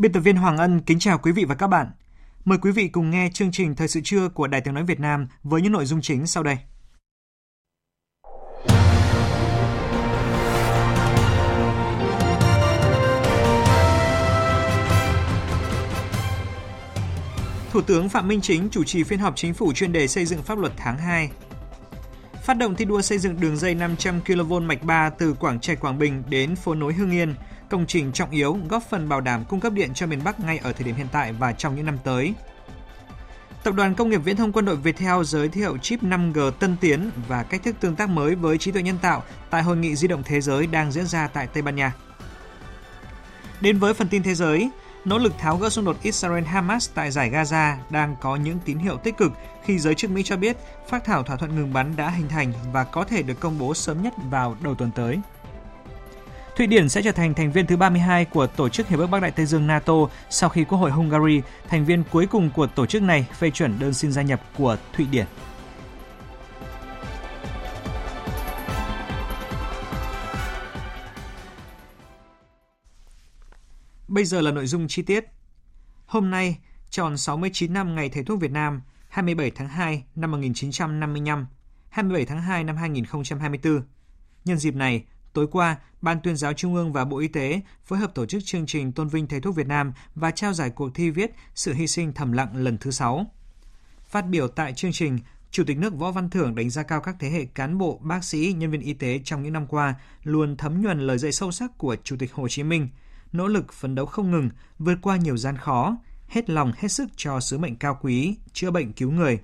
Biên tập viên Hoàng Ân kính chào quý vị và các bạn. Mời quý vị cùng nghe chương trình Thời sự trưa của Đài Tiếng Nói Việt Nam với những nội dung chính sau đây. Thủ tướng Phạm Minh Chính chủ trì phiên họp chính phủ chuyên đề xây dựng pháp luật tháng 2. Phát động thi đua xây dựng đường dây 500 kV mạch 3 từ Quảng Trạch, Quảng Bình đến phố nối Hưng Yên – công trình trọng yếu góp phần bảo đảm cung cấp điện cho miền Bắc ngay ở thời điểm hiện tại và trong những năm tới. Tập đoàn Công nghiệp Viễn thông Quân đội Viettel giới thiệu chip 5G tân tiến và cách thức tương tác mới với trí tuệ nhân tạo tại Hội nghị di động thế giới đang diễn ra tại Tây Ban Nha. Đến với phần tin thế giới, nỗ lực tháo gỡ xung đột Israel-Hamas tại giải Gaza đang có những tín hiệu tích cực khi giới chức Mỹ cho biết phát thảo thỏa thuận ngừng bắn đã hình thành và có thể được công bố sớm nhất vào đầu tuần tới. Thụy Điển sẽ trở thành thành viên thứ 32 của Tổ chức Hiệp ước Bắc Đại Tây Dương NATO sau khi Quốc hội Hungary, thành viên cuối cùng của tổ chức này, phê chuẩn đơn xin gia nhập của Thụy Điển. Bây giờ là nội dung chi tiết. Hôm nay, tròn 69 năm ngày Thầy thuốc Việt Nam, 27 tháng 2 năm 1955, 27 tháng 2 năm 2024. Nhân dịp này, Tối qua, Ban tuyên giáo Trung ương và Bộ Y tế phối hợp tổ chức chương trình tôn vinh thầy thuốc Việt Nam và trao giải cuộc thi viết Sự hy sinh thầm lặng lần thứ 6. Phát biểu tại chương trình, Chủ tịch nước Võ Văn Thưởng đánh giá cao các thế hệ cán bộ, bác sĩ, nhân viên y tế trong những năm qua luôn thấm nhuần lời dạy sâu sắc của Chủ tịch Hồ Chí Minh, nỗ lực phấn đấu không ngừng, vượt qua nhiều gian khó, hết lòng hết sức cho sứ mệnh cao quý, chữa bệnh cứu người.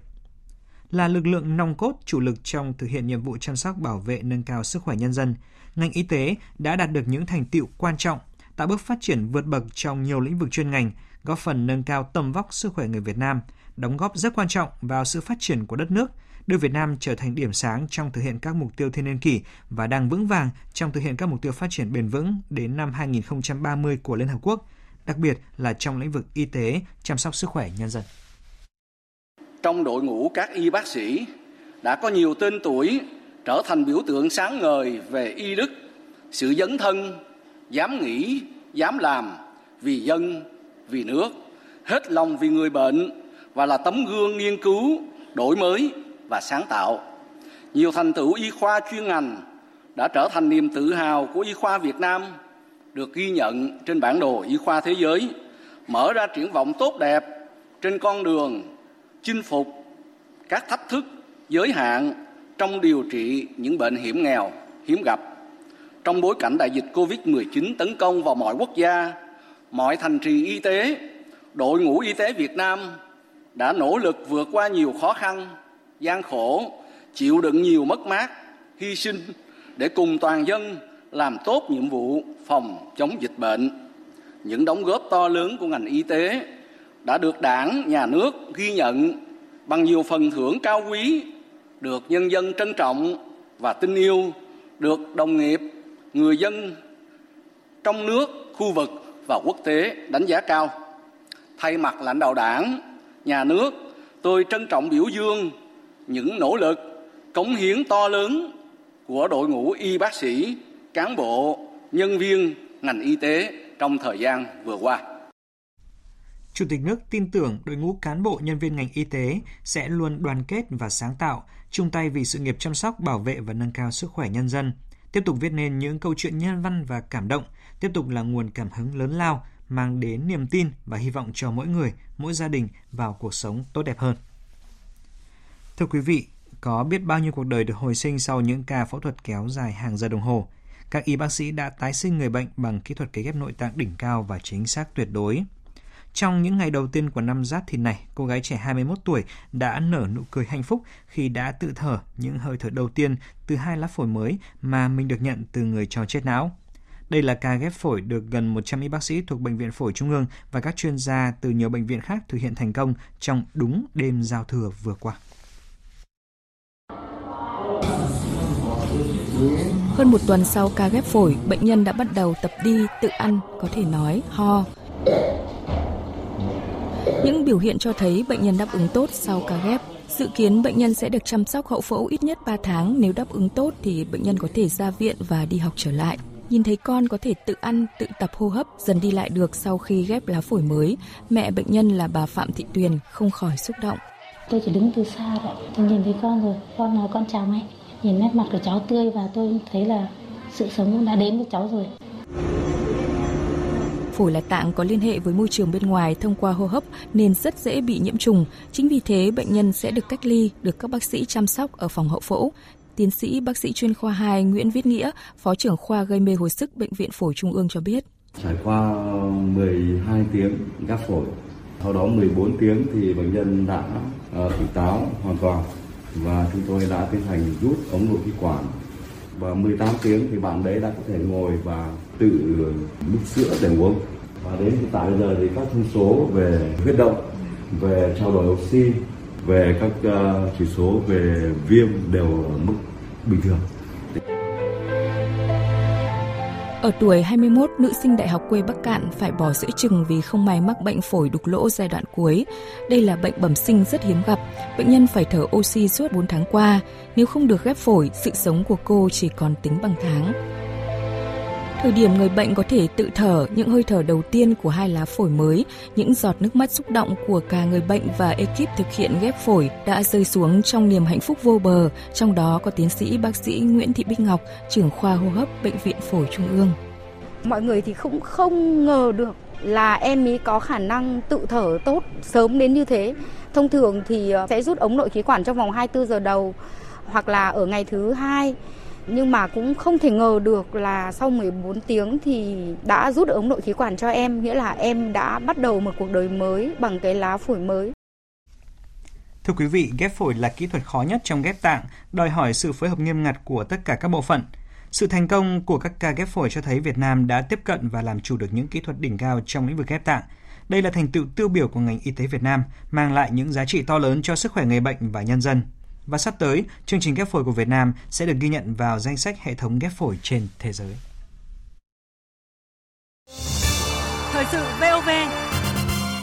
Là lực lượng nòng cốt chủ lực trong thực hiện nhiệm vụ chăm sóc bảo vệ nâng cao sức khỏe nhân dân, ngành y tế đã đạt được những thành tiệu quan trọng, tạo bước phát triển vượt bậc trong nhiều lĩnh vực chuyên ngành, góp phần nâng cao tầm vóc sức khỏe người Việt Nam, đóng góp rất quan trọng vào sự phát triển của đất nước, đưa Việt Nam trở thành điểm sáng trong thực hiện các mục tiêu thiên niên kỷ và đang vững vàng trong thực hiện các mục tiêu phát triển bền vững đến năm 2030 của Liên Hợp Quốc, đặc biệt là trong lĩnh vực y tế, chăm sóc sức khỏe nhân dân. Trong đội ngũ các y bác sĩ đã có nhiều tên tuổi trở thành biểu tượng sáng ngời về y đức, sự dấn thân, dám nghĩ, dám làm vì dân, vì nước, hết lòng vì người bệnh và là tấm gương nghiên cứu, đổi mới và sáng tạo. Nhiều thành tựu y khoa chuyên ngành đã trở thành niềm tự hào của y khoa Việt Nam, được ghi nhận trên bản đồ y khoa thế giới, mở ra triển vọng tốt đẹp trên con đường chinh phục các thách thức giới hạn trong điều trị những bệnh hiểm nghèo, hiếm gặp. Trong bối cảnh đại dịch Covid-19 tấn công vào mọi quốc gia, mọi thành trì y tế, đội ngũ y tế Việt Nam đã nỗ lực vượt qua nhiều khó khăn, gian khổ, chịu đựng nhiều mất mát, hy sinh để cùng toàn dân làm tốt nhiệm vụ phòng chống dịch bệnh. Những đóng góp to lớn của ngành y tế đã được Đảng, Nhà nước ghi nhận bằng nhiều phần thưởng cao quý được nhân dân trân trọng và tin yêu, được đồng nghiệp, người dân trong nước, khu vực và quốc tế đánh giá cao. Thay mặt lãnh đạo đảng, nhà nước, tôi trân trọng biểu dương những nỗ lực, cống hiến to lớn của đội ngũ y bác sĩ, cán bộ, nhân viên ngành y tế trong thời gian vừa qua. Chủ tịch nước tin tưởng đội ngũ cán bộ nhân viên ngành y tế sẽ luôn đoàn kết và sáng tạo, chung tay vì sự nghiệp chăm sóc, bảo vệ và nâng cao sức khỏe nhân dân, tiếp tục viết nên những câu chuyện nhân văn và cảm động, tiếp tục là nguồn cảm hứng lớn lao, mang đến niềm tin và hy vọng cho mỗi người, mỗi gia đình vào cuộc sống tốt đẹp hơn. Thưa quý vị, có biết bao nhiêu cuộc đời được hồi sinh sau những ca phẫu thuật kéo dài hàng giờ đồng hồ. các y bác sĩ đã tái sinh người bệnh bằng kỹ thuật cấy ghép nội tạng đỉnh cao và chính xác tuyệt đối. Trong những ngày đầu tiên của năm Giáp Thìn này, cô gái trẻ 21 tuổi đã nở nụ cười hạnh phúc khi đã tự thở những hơi thở đầu tiên từ hai lá phổi mới mà mình được nhận từ người cho chết não. Đây là ca ghép phổi được gần 100 y bác sĩ thuộc Bệnh viện Phổi Trung ương và các chuyên gia từ nhiều bệnh viện khác thực hiện thành công trong đúng đêm giao thừa vừa qua. Hơn một tuần sau ca ghép phổi, bệnh nhân đã bắt đầu tập đi, tự ăn, có thể nói, ho. Những biểu hiện cho thấy bệnh nhân đáp ứng tốt sau ca ghép. Dự kiến bệnh nhân sẽ được chăm sóc hậu phẫu ít nhất 3 tháng. Nếu đáp ứng tốt thì bệnh nhân có thể ra viện và đi học trở lại. Nhìn thấy con có thể tự ăn, tự tập hô hấp, dần đi lại được sau khi ghép lá phổi mới, mẹ bệnh nhân là bà Phạm Thị Tuyền không khỏi xúc động. Tôi chỉ đứng từ xa thôi, tôi nhìn thấy con rồi, con nói con chào mẹ. Nhìn nét mặt của cháu tươi và tôi thấy là sự sống cũng đã đến với cháu rồi. Phổi là tạng có liên hệ với môi trường bên ngoài thông qua hô hấp nên rất dễ bị nhiễm trùng. Chính vì thế, bệnh nhân sẽ được cách ly, được các bác sĩ chăm sóc ở phòng hậu phẫu. Tiến sĩ bác sĩ chuyên khoa 2 Nguyễn Viết Nghĩa, Phó trưởng khoa gây mê hồi sức Bệnh viện Phổi Trung ương cho biết. Trải qua 12 tiếng gác phổi, sau đó 14 tiếng thì bệnh nhân đã ờ, tỉnh táo hoàn toàn và chúng tôi đã tiến hành rút ống nội khí quản và 18 tiếng thì bạn đấy đã có thể ngồi và tự ờ, đút sữa để uống. Và đến hiện tại bây giờ thì các thông số về huyết động, về trao đổi oxy, về các ờ, chỉ số về viêm đều ở mức bình thường. Ở tuổi 21, nữ sinh đại học quê Bắc Cạn phải bỏ giữa chừng vì không may mắc bệnh phổi đục lỗ giai đoạn cuối. Đây là bệnh bẩm sinh rất hiếm gặp. Bệnh nhân phải thở oxy suốt 4 tháng qua. Nếu không được ghép phổi, sự sống của cô chỉ còn tính bằng tháng. Thời điểm người bệnh có thể tự thở, những hơi thở đầu tiên của hai lá phổi mới, những giọt nước mắt xúc động của cả người bệnh và ekip thực hiện ghép phổi đã rơi xuống trong niềm hạnh phúc vô bờ, trong đó có tiến sĩ bác sĩ Nguyễn Thị Bích Ngọc, trưởng khoa hô hấp Bệnh viện Phổi Trung ương. Mọi người thì cũng không ngờ được là em ấy có khả năng tự thở tốt sớm đến như thế. Thông thường thì ờ, sẽ rút ống nội khí quản trong vòng 24 giờ đầu hoặc là ở ngày thứ hai nhưng mà cũng không thể ngờ được là sau 14 tiếng thì đã rút ống nội khí quản cho em, nghĩa là em đã bắt đầu một cuộc đời mới bằng cái lá phổi mới. Thưa quý vị, ghép phổi là kỹ thuật khó nhất trong ghép tạng, đòi hỏi sự phối hợp nghiêm ngặt của tất cả các bộ phận. Sự thành công của các ca ghép phổi cho thấy Việt Nam đã tiếp cận và làm chủ được những kỹ thuật đỉnh cao trong lĩnh vực ghép tạng. Đây là thành tựu tiêu biểu của ngành y tế Việt Nam, mang lại những giá trị to lớn cho sức khỏe người bệnh và nhân dân. Và sắp tới, chương trình ghép phổi của Việt Nam sẽ được ghi nhận vào danh sách hệ thống ghép phổi trên thế giới. Thời sự VOV,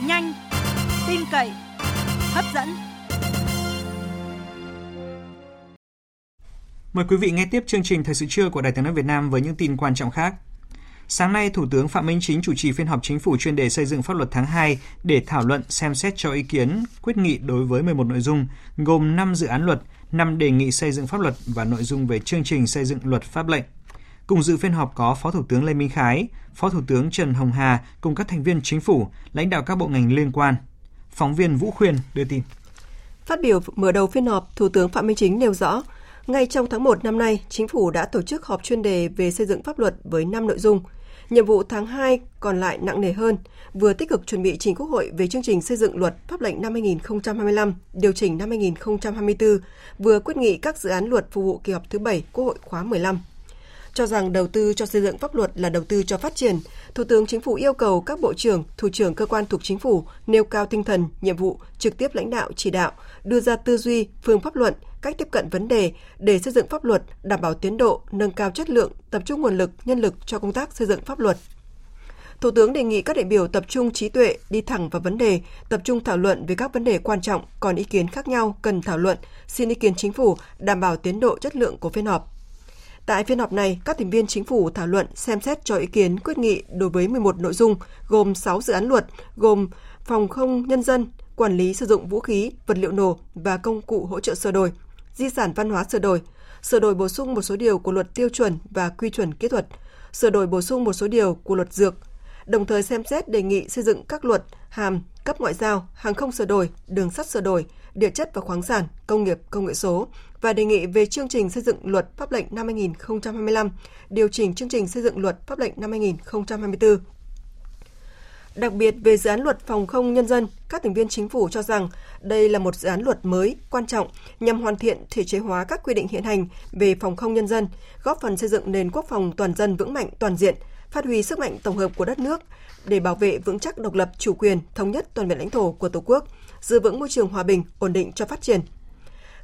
nhanh, tin cậy, hấp dẫn. Mời quý vị nghe tiếp chương trình Thời sự trưa của Đài tiếng nói Việt Nam với những tin quan trọng khác. Sáng nay, Thủ tướng Phạm Minh Chính chủ trì phiên họp chính phủ chuyên đề xây dựng pháp luật tháng 2 để thảo luận xem xét cho ý kiến quyết nghị đối với 11 nội dung, gồm 5 dự án luật, 5 đề nghị xây dựng pháp luật và nội dung về chương trình xây dựng luật pháp lệnh. Cùng dự phiên họp có Phó Thủ tướng Lê Minh Khái, Phó Thủ tướng Trần Hồng Hà cùng các thành viên chính phủ, lãnh đạo các bộ ngành liên quan. Phóng viên Vũ Khuyên đưa tin. Phát biểu mở đầu phiên họp, Thủ tướng Phạm Minh Chính nêu rõ, ngay trong tháng 1 năm nay, Chính phủ đã tổ chức họp chuyên đề về xây dựng pháp luật với 5 nội dung. Nhiệm vụ tháng 2 còn lại nặng nề hơn, vừa tích cực chuẩn bị trình Quốc hội về chương trình xây dựng luật pháp lệnh năm 2025, điều chỉnh năm 2024, vừa quyết nghị các dự án luật phục vụ kỳ họp thứ 7 Quốc hội khóa 15 cho rằng đầu tư cho xây dựng pháp luật là đầu tư cho phát triển, Thủ tướng Chính phủ yêu cầu các bộ trưởng, thủ trưởng cơ quan thuộc chính phủ nêu cao tinh thần, nhiệm vụ, trực tiếp lãnh đạo, chỉ đạo, đưa ra tư duy, phương pháp luận, cách tiếp cận vấn đề để xây dựng pháp luật đảm bảo tiến độ, nâng cao chất lượng, tập trung nguồn lực, nhân lực cho công tác xây dựng pháp luật. Thủ tướng đề nghị các đại biểu tập trung trí tuệ, đi thẳng vào vấn đề, tập trung thảo luận về các vấn đề quan trọng, còn ý kiến khác nhau cần thảo luận, xin ý kiến chính phủ, đảm bảo tiến độ chất lượng của phiên họp. Tại phiên họp này, các thành viên chính phủ thảo luận xem xét cho ý kiến quyết nghị đối với 11 nội dung, gồm 6 dự án luật, gồm phòng không nhân dân, quản lý sử dụng vũ khí, vật liệu nổ và công cụ hỗ trợ sửa đổi, di sản văn hóa sửa đổi, sửa đổi bổ sung một số điều của luật tiêu chuẩn và quy chuẩn kỹ thuật, sửa đổi bổ sung một số điều của luật dược, đồng thời xem xét đề nghị xây dựng các luật hàm, cấp ngoại giao, hàng không sửa đổi, đường sắt sửa đổi, địa chất và khoáng sản, công nghiệp, công nghệ số và đề nghị về chương trình xây dựng luật pháp lệnh năm 2025, điều chỉnh chương trình xây dựng luật pháp lệnh năm 2024. Đặc biệt về dự án luật phòng không nhân dân, các thành viên chính phủ cho rằng đây là một dự án luật mới quan trọng nhằm hoàn thiện thể chế hóa các quy định hiện hành về phòng không nhân dân, góp phần xây dựng nền quốc phòng toàn dân vững mạnh toàn diện, phát huy sức mạnh tổng hợp của đất nước để bảo vệ vững chắc độc lập, chủ quyền, thống nhất toàn vẹn lãnh thổ của Tổ quốc, giữ vững môi trường hòa bình, ổn định cho phát triển.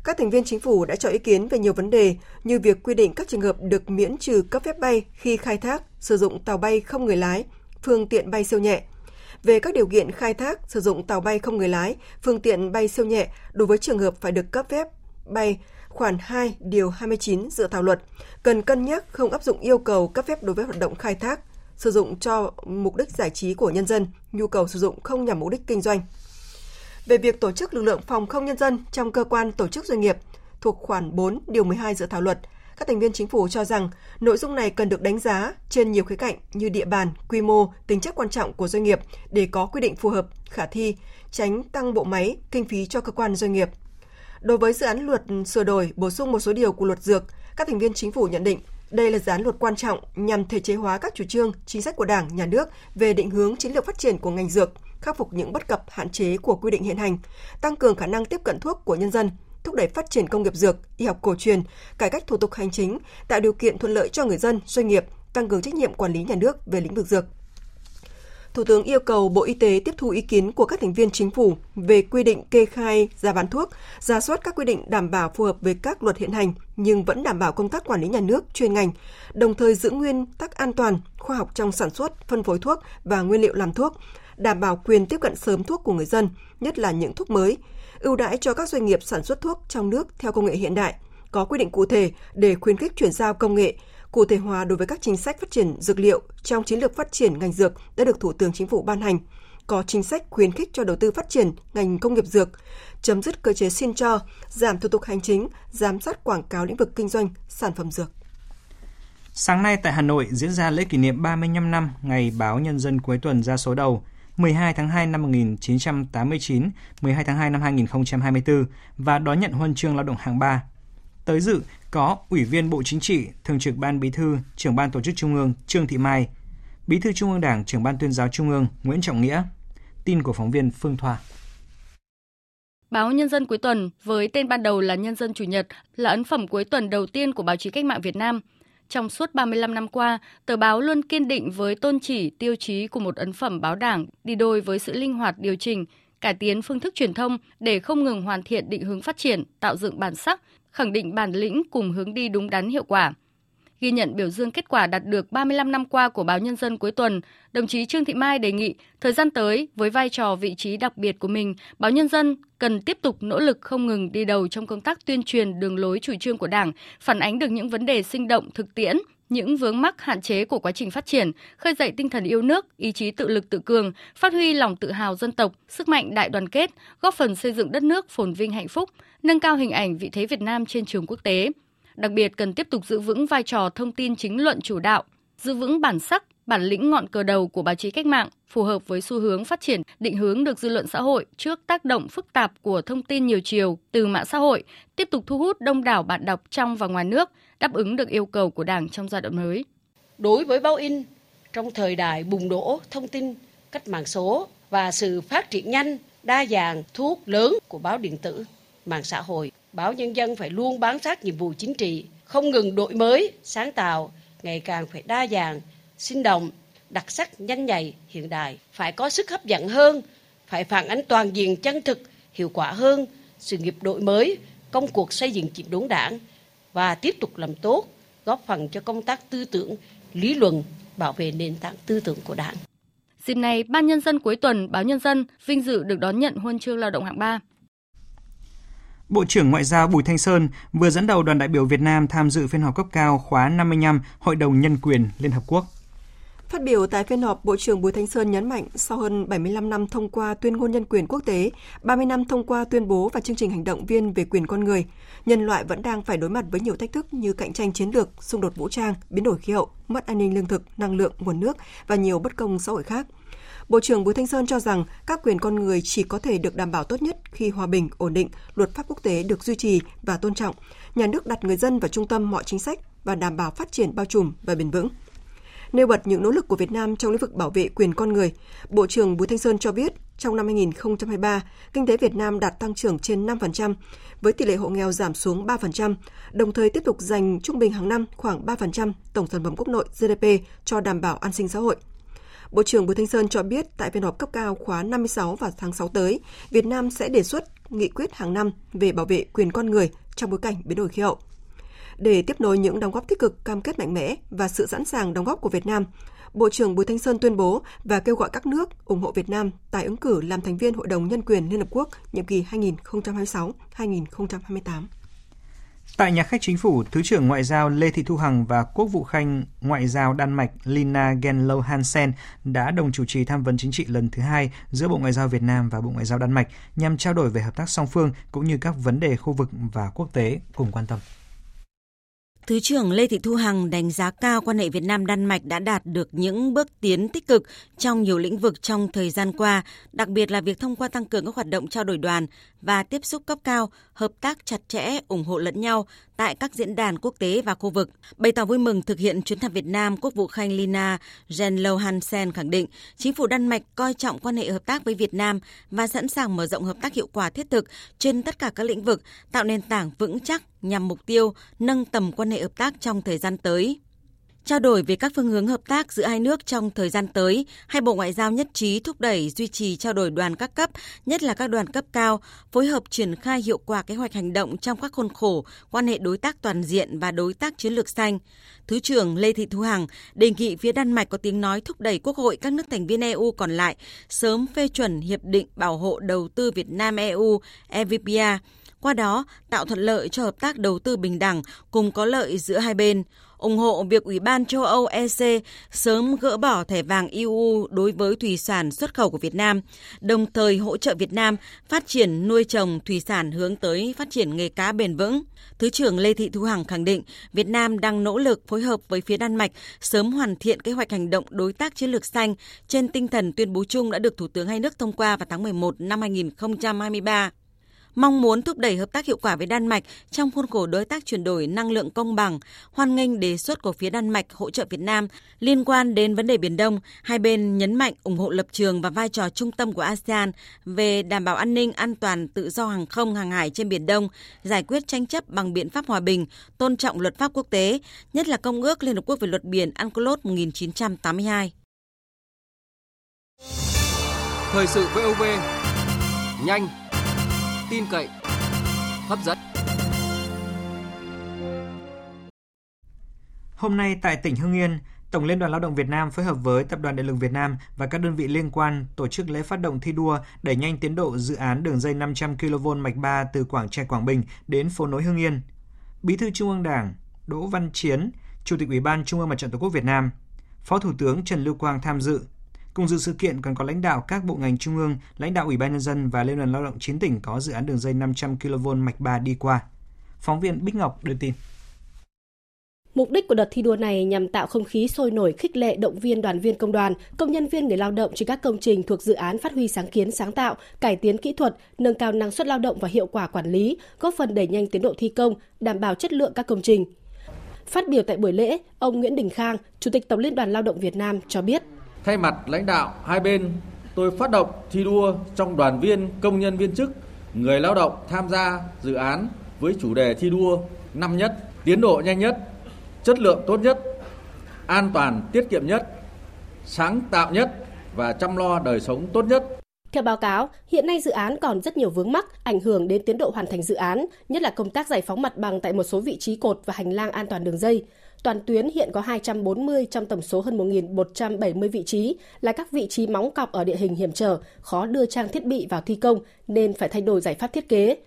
Các thành viên chính phủ đã cho ý kiến về nhiều vấn đề như việc quy định các trường hợp được miễn trừ cấp phép bay khi khai thác, sử dụng tàu bay không người lái, phương tiện bay siêu nhẹ, về các điều kiện khai thác, sử dụng tàu bay không người lái, phương tiện bay siêu nhẹ đối với trường hợp phải được cấp phép bay khoản 2 điều 29 dự thảo luật, cần cân nhắc không áp dụng yêu cầu cấp phép đối với hoạt động khai thác, sử dụng cho mục đích giải trí của nhân dân, nhu cầu sử dụng không nhằm mục đích kinh doanh. Về việc tổ chức lực lượng phòng không nhân dân trong cơ quan tổ chức doanh nghiệp thuộc khoản 4 điều 12 dự thảo luật, các thành viên chính phủ cho rằng nội dung này cần được đánh giá trên nhiều khía cạnh như địa bàn, quy mô, tính chất quan trọng của doanh nghiệp để có quy định phù hợp, khả thi, tránh tăng bộ máy, kinh phí cho cơ quan doanh nghiệp. Đối với dự án luật sửa đổi, bổ sung một số điều của luật dược, các thành viên chính phủ nhận định đây là dự án luật quan trọng nhằm thể chế hóa các chủ trương, chính sách của Đảng, Nhà nước về định hướng chiến lược phát triển của ngành dược, khắc phục những bất cập hạn chế của quy định hiện hành, tăng cường khả năng tiếp cận thuốc của nhân dân, thúc đẩy phát triển công nghiệp dược, y học cổ truyền, cải cách thủ tục hành chính, tạo điều kiện thuận lợi cho người dân, doanh nghiệp, tăng cường trách nhiệm quản lý nhà nước về lĩnh vực dược. Thủ tướng yêu cầu Bộ Y tế tiếp thu ý kiến của các thành viên chính phủ về quy định kê khai giá bán thuốc, ra soát các quy định đảm bảo phù hợp với các luật hiện hành nhưng vẫn đảm bảo công tác quản lý nhà nước chuyên ngành, đồng thời giữ nguyên tắc an toàn, khoa học trong sản xuất, phân phối thuốc và nguyên liệu làm thuốc, đảm bảo quyền tiếp cận sớm thuốc của người dân, nhất là những thuốc mới, ưu đãi cho các doanh nghiệp sản xuất thuốc trong nước theo công nghệ hiện đại, có quy định cụ thể để khuyến khích chuyển giao công nghệ, cụ thể hóa đối với các chính sách phát triển dược liệu trong chiến lược phát triển ngành dược đã được Thủ tướng Chính phủ ban hành, có chính sách khuyến khích cho đầu tư phát triển ngành công nghiệp dược, chấm dứt cơ chế xin cho, giảm thủ tục hành chính, giám sát quảng cáo lĩnh vực kinh doanh sản phẩm dược. Sáng nay tại Hà Nội diễn ra lễ kỷ niệm 35 năm ngày báo Nhân dân cuối tuần ra số đầu 12 tháng 2 năm 1989, 12 tháng 2 năm 2024 và đón nhận huân chương lao động hạng 3. Tới dự có Ủy viên Bộ Chính trị, Thường trực Ban Bí thư, Trưởng ban Tổ chức Trung ương Trương Thị Mai, Bí thư Trung ương Đảng, Trưởng ban Tuyên giáo Trung ương Nguyễn Trọng Nghĩa. Tin của phóng viên Phương Thoa. Báo Nhân dân cuối tuần với tên ban đầu là Nhân dân Chủ nhật là ấn phẩm cuối tuần đầu tiên của báo chí cách mạng Việt Nam – trong suốt 35 năm qua, tờ báo luôn kiên định với tôn chỉ, tiêu chí của một ấn phẩm báo đảng, đi đôi với sự linh hoạt điều chỉnh, cải tiến phương thức truyền thông để không ngừng hoàn thiện định hướng phát triển, tạo dựng bản sắc, khẳng định bản lĩnh cùng hướng đi đúng đắn hiệu quả. Ghi nhận biểu dương kết quả đạt được 35 năm qua của báo Nhân dân cuối tuần, đồng chí Trương Thị Mai đề nghị thời gian tới với vai trò vị trí đặc biệt của mình, báo Nhân dân cần tiếp tục nỗ lực không ngừng đi đầu trong công tác tuyên truyền đường lối chủ trương của Đảng, phản ánh được những vấn đề sinh động thực tiễn, những vướng mắc hạn chế của quá trình phát triển, khơi dậy tinh thần yêu nước, ý chí tự lực tự cường, phát huy lòng tự hào dân tộc, sức mạnh đại đoàn kết, góp phần xây dựng đất nước phồn vinh hạnh phúc, nâng cao hình ảnh vị thế Việt Nam trên trường quốc tế. Đặc biệt cần tiếp tục giữ vững vai trò thông tin chính luận chủ đạo, giữ vững bản sắc, bản lĩnh ngọn cờ đầu của báo chí cách mạng, phù hợp với xu hướng phát triển, định hướng được dư luận xã hội trước tác động phức tạp của thông tin nhiều chiều từ mạng xã hội, tiếp tục thu hút đông đảo bạn đọc trong và ngoài nước, đáp ứng được yêu cầu của Đảng trong giai đoạn mới. Đối với báo in, trong thời đại bùng nổ thông tin, cách mạng số và sự phát triển nhanh, đa dạng, thu hút lớn của báo điện tử, mạng xã hội, báo nhân dân phải luôn bám sát nhiệm vụ chính trị, không ngừng đổi mới, sáng tạo, ngày càng phải đa dạng, sinh động, đặc sắc, nhanh nhạy, hiện đại, phải có sức hấp dẫn hơn, phải phản ánh toàn diện chân thực, hiệu quả hơn sự nghiệp đổi mới, công cuộc xây dựng chỉnh đốn đảng và tiếp tục làm tốt, góp phần cho công tác tư tưởng, lý luận, bảo vệ nền tảng tư tưởng của đảng. Dịp này, Ban Nhân dân cuối tuần Báo Nhân dân vinh dự được đón nhận huân chương lao động hạng 3. Bộ trưởng Ngoại giao Bùi Thanh Sơn vừa dẫn đầu đoàn đại biểu Việt Nam tham dự phiên họp cấp cao khóa 55 Hội đồng Nhân quyền Liên Hợp Quốc. Phát biểu tại phiên họp, Bộ trưởng Bùi Thanh Sơn nhấn mạnh sau hơn 75 năm thông qua tuyên ngôn nhân quyền quốc tế, 30 năm thông qua tuyên bố và chương trình hành động viên về quyền con người, nhân loại vẫn đang phải đối mặt với nhiều thách thức như cạnh tranh chiến lược, xung đột vũ trang, biến đổi khí hậu, mất an ninh lương thực, năng lượng, nguồn nước và nhiều bất công xã hội khác. Bộ trưởng Bùi Thanh Sơn cho rằng các quyền con người chỉ có thể được đảm bảo tốt nhất khi hòa bình, ổn định, luật pháp quốc tế được duy trì và tôn trọng, nhà nước đặt người dân vào trung tâm mọi chính sách và đảm bảo phát triển bao trùm và bền vững. Nêu bật những nỗ lực của Việt Nam trong lĩnh vực bảo vệ quyền con người, Bộ trưởng Bùi Thanh Sơn cho biết trong năm 2023, kinh tế Việt Nam đạt tăng trưởng trên 5%, với tỷ lệ hộ nghèo giảm xuống 3%, đồng thời tiếp tục dành trung bình hàng năm khoảng 3% tổng sản phẩm quốc nội GDP cho đảm bảo an sinh xã hội. Bộ trưởng Bùi Thanh Sơn cho biết tại phiên họp cấp cao khóa 56 vào tháng 6 tới, Việt Nam sẽ đề xuất nghị quyết hàng năm về bảo vệ quyền con người trong bối cảnh biến đổi khí hậu. Để tiếp nối những đóng góp tích cực, cam kết mạnh mẽ và sự sẵn sàng đóng góp của Việt Nam, Bộ trưởng Bùi Thanh Sơn tuyên bố và kêu gọi các nước ủng hộ Việt Nam tái ứng cử làm thành viên Hội đồng Nhân quyền Liên Hợp Quốc nhiệm kỳ 2026-2028. Tại nhà khách chính phủ, Thứ trưởng Ngoại giao Lê Thị Thu Hằng và Quốc vụ Khanh Ngoại giao Đan Mạch Lina Genlo Hansen đã đồng chủ trì tham vấn chính trị lần thứ hai giữa Bộ Ngoại giao Việt Nam và Bộ Ngoại giao Đan Mạch nhằm trao đổi về hợp tác song phương cũng như các vấn đề khu vực và quốc tế cùng quan tâm. Thứ trưởng Lê Thị Thu Hằng đánh giá cao quan hệ Việt Nam Đan Mạch đã đạt được những bước tiến tích cực trong nhiều lĩnh vực trong thời gian qua, đặc biệt là việc thông qua tăng cường các hoạt động trao đổi đoàn và tiếp xúc cấp cao, hợp tác chặt chẽ, ủng hộ lẫn nhau tại các diễn đàn quốc tế và khu vực. Bày tỏ vui mừng thực hiện chuyến thăm Việt Nam, Quốc vụ Khanh Lina Genlo Hansen khẳng định chính phủ Đan Mạch coi trọng quan hệ hợp tác với Việt Nam và sẵn sàng mở rộng hợp tác hiệu quả thiết thực trên tất cả các lĩnh vực, tạo nền tảng vững chắc nhằm mục tiêu nâng tầm quan hệ hợp tác trong thời gian tới. Trao đổi về các phương hướng hợp tác giữa hai nước trong thời gian tới, hai bộ ngoại giao nhất trí thúc đẩy duy trì trao đổi đoàn các cấp, nhất là các đoàn cấp cao, phối hợp triển khai hiệu quả kế hoạch hành động trong các khuôn khổ quan hệ đối tác toàn diện và đối tác chiến lược xanh. Thứ trưởng Lê Thị Thu Hằng đề nghị phía Đan Mạch có tiếng nói thúc đẩy Quốc hội các nước thành viên EU còn lại sớm phê chuẩn Hiệp định Bảo hộ Đầu tư Việt Nam EU EVPA, qua đó tạo thuận lợi cho hợp tác đầu tư bình đẳng cùng có lợi giữa hai bên ủng hộ việc Ủy ban châu Âu EC sớm gỡ bỏ thẻ vàng EU đối với thủy sản xuất khẩu của Việt Nam, đồng thời hỗ trợ Việt Nam phát triển nuôi trồng thủy sản hướng tới phát triển nghề cá bền vững. Thứ trưởng Lê Thị Thu Hằng khẳng định Việt Nam đang nỗ lực phối hợp với phía Đan Mạch sớm hoàn thiện kế hoạch hành động đối tác chiến lược xanh trên tinh thần tuyên bố chung đã được Thủ tướng hai nước thông qua vào tháng 11 năm 2023 mong muốn thúc đẩy hợp tác hiệu quả với Đan Mạch trong khuôn khổ đối tác chuyển đổi năng lượng công bằng, hoan nghênh đề xuất của phía Đan Mạch hỗ trợ Việt Nam liên quan đến vấn đề Biển Đông. Hai bên nhấn mạnh ủng hộ lập trường và vai trò trung tâm của ASEAN về đảm bảo an ninh, an toàn, tự do hàng không, hàng hải trên Biển Đông, giải quyết tranh chấp bằng biện pháp hòa bình, tôn trọng luật pháp quốc tế, nhất là Công ước Liên Hợp Quốc về luật biển UNCLOS 1982. Thời sự VOV, nhanh, tin cậy, hấp dẫn. Hôm nay tại tỉnh Hưng Yên, Tổng Liên đoàn Lao động Việt Nam phối hợp với Tập đoàn Điện lực Việt Nam và các đơn vị liên quan tổ chức lễ phát động thi đua đẩy nhanh tiến độ dự án đường dây 500 kV mạch 3 từ Quảng Trị Quảng Bình đến phố nối Hưng Yên. Bí thư Trung ương Đảng Đỗ Văn Chiến, Chủ tịch Ủy ban Trung ương Mặt trận Tổ quốc Việt Nam, Phó Thủ tướng Trần Lưu Quang tham dự Cùng dự sự kiện còn có lãnh đạo các bộ ngành trung ương, lãnh đạo Ủy ban nhân dân và Liên đoàn Lao động 9 tỉnh có dự án đường dây 500 kV mạch 3 đi qua. Phóng viên Bích Ngọc đưa tin. Mục đích của đợt thi đua này nhằm tạo không khí sôi nổi khích lệ động viên đoàn viên công đoàn, công nhân viên người lao động trên các công trình thuộc dự án phát huy sáng kiến sáng tạo, cải tiến kỹ thuật, nâng cao năng suất lao động và hiệu quả quản lý, góp phần đẩy nhanh tiến độ thi công, đảm bảo chất lượng các công trình. Phát biểu tại buổi lễ, ông Nguyễn Đình Khang, Chủ tịch Tổng Liên đoàn Lao động Việt Nam cho biết, Thay mặt lãnh đạo hai bên, tôi phát động thi đua trong đoàn viên, công nhân viên chức, người lao động tham gia dự án với chủ đề thi đua năm nhất, tiến độ nhanh nhất, chất lượng tốt nhất, an toàn tiết kiệm nhất, sáng tạo nhất và chăm lo đời sống tốt nhất. Theo báo cáo, hiện nay dự án còn rất nhiều vướng mắc ảnh hưởng đến tiến độ hoàn thành dự án, nhất là công tác giải phóng mặt bằng tại một số vị trí cột và hành lang an toàn đường dây. Toàn tuyến hiện có 240 trong tổng số hơn 1.170 vị trí là các vị trí móng cọc ở địa hình hiểm trở, khó đưa trang thiết bị vào thi công nên phải thay đổi giải pháp thiết kế.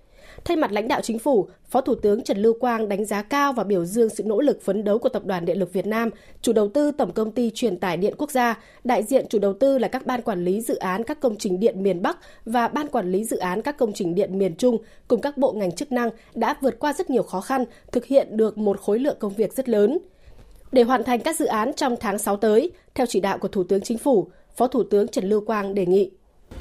Thay mặt lãnh đạo chính phủ, Phó Thủ tướng Trần Lưu Quang đánh giá cao và biểu dương sự nỗ lực phấn đấu của Tập đoàn Điện lực Việt Nam, chủ đầu tư Tổng công ty Truyền tải điện quốc gia, đại diện chủ đầu tư là các ban quản lý dự án các công trình điện miền Bắc và ban quản lý dự án các công trình điện miền Trung cùng các bộ ngành chức năng đã vượt qua rất nhiều khó khăn, thực hiện được một khối lượng công việc rất lớn. Để hoàn thành các dự án trong tháng 6 tới, theo chỉ đạo của Thủ tướng Chính phủ, Phó Thủ tướng Trần Lưu Quang đề nghị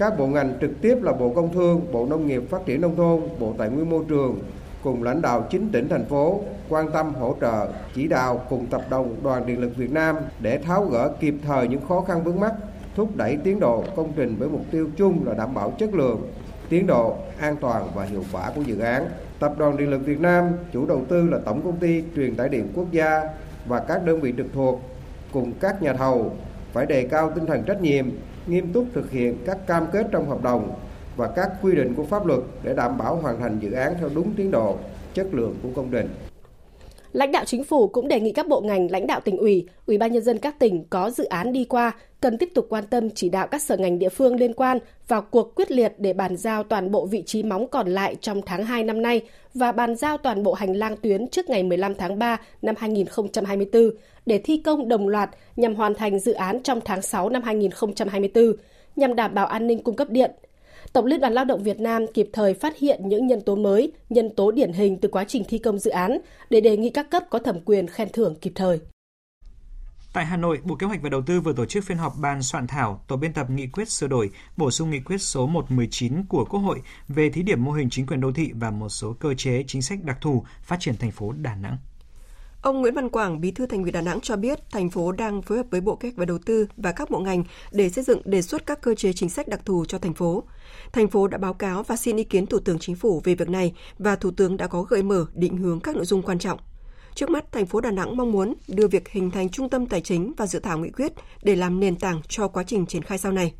các bộ ngành trực tiếp là Bộ Công Thương, Bộ Nông nghiệp Phát triển Nông thôn, Bộ Tài nguyên Môi trường cùng lãnh đạo chính tỉnh thành phố quan tâm hỗ trợ, chỉ đạo cùng tập đồng Đoàn Điện lực Việt Nam để tháo gỡ kịp thời những khó khăn vướng mắt, thúc đẩy tiến độ công trình với mục tiêu chung là đảm bảo chất lượng, tiến độ, an toàn và hiệu quả của dự án. Tập đoàn Điện lực Việt Nam, chủ đầu tư là Tổng công ty Truyền tải điện quốc gia và các đơn vị trực thuộc cùng các nhà thầu phải đề cao tinh thần trách nhiệm, nghiêm túc thực hiện các cam kết trong hợp đồng và các quy định của pháp luật để đảm bảo hoàn thành dự án theo đúng tiến độ, chất lượng của công trình. Lãnh đạo chính phủ cũng đề nghị các bộ ngành, lãnh đạo tỉnh ủy, ủy ban nhân dân các tỉnh có dự án đi qua cần tiếp tục quan tâm chỉ đạo các sở ngành địa phương liên quan vào cuộc quyết liệt để bàn giao toàn bộ vị trí móng còn lại trong tháng 2 năm nay và bàn giao toàn bộ hành lang tuyến trước ngày 15 tháng 3 năm 2024 để thi công đồng loạt nhằm hoàn thành dự án trong tháng 6 năm 2024 nhằm đảm bảo an ninh cung cấp điện, Tổng Liên đoàn Lao động Việt Nam kịp thời phát hiện những nhân tố mới, nhân tố điển hình từ quá trình thi công dự án để đề nghị các cấp có thẩm quyền khen thưởng kịp thời. Tại Hà Nội, Bộ Kế hoạch và Đầu tư vừa tổ chức phiên họp ban soạn thảo tổ biên tập nghị quyết sửa đổi, bổ sung nghị quyết số 119 của Quốc hội về thí điểm mô hình chính quyền đô thị và một số cơ chế chính sách đặc thù phát triển thành phố Đà Nẵng. Ông Nguyễn Văn Quảng, Bí thư Thành ủy Đà Nẵng cho biết, thành phố đang phối hợp với Bộ Kế hoạch và Đầu tư và các bộ ngành để xây dựng đề xuất các cơ chế chính sách đặc thù cho thành phố. Thành phố đã báo cáo và xin ý kiến Thủ tướng Chính phủ về việc này và Thủ tướng đã có gợi mở định hướng các nội dung quan trọng. Trước mắt, thành phố Đà Nẵng mong muốn đưa việc hình thành trung tâm tài chính và dự thảo nghị quyết để làm nền tảng cho quá trình triển khai sau này.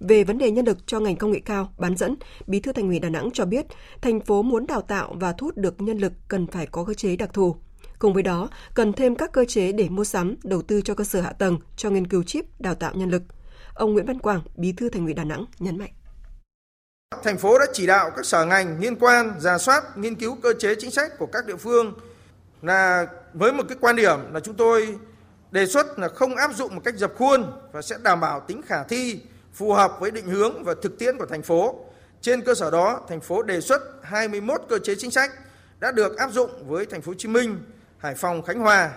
Về vấn đề nhân lực cho ngành công nghệ cao, bán dẫn, Bí thư Thành ủy Đà Nẵng cho biết, thành phố muốn đào tạo và thu hút được nhân lực cần phải có cơ chế đặc thù. Cùng với đó, cần thêm các cơ chế để mua sắm, đầu tư cho cơ sở hạ tầng, cho nghiên cứu chip, đào tạo nhân lực. Ông Nguyễn Văn Quảng, Bí thư Thành ủy Đà Nẵng nhấn mạnh. Thành phố đã chỉ đạo các sở ngành liên quan ra soát, nghiên cứu cơ chế chính sách của các địa phương là với một cái quan điểm là chúng tôi đề xuất là không áp dụng một cách dập khuôn và sẽ đảm bảo tính khả thi, phù hợp với định hướng và thực tiễn của thành phố. Trên cơ sở đó, thành phố đề xuất 21 cơ chế chính sách đã được áp dụng với thành phố Hồ Chí Minh, Hải Phòng, Khánh Hòa.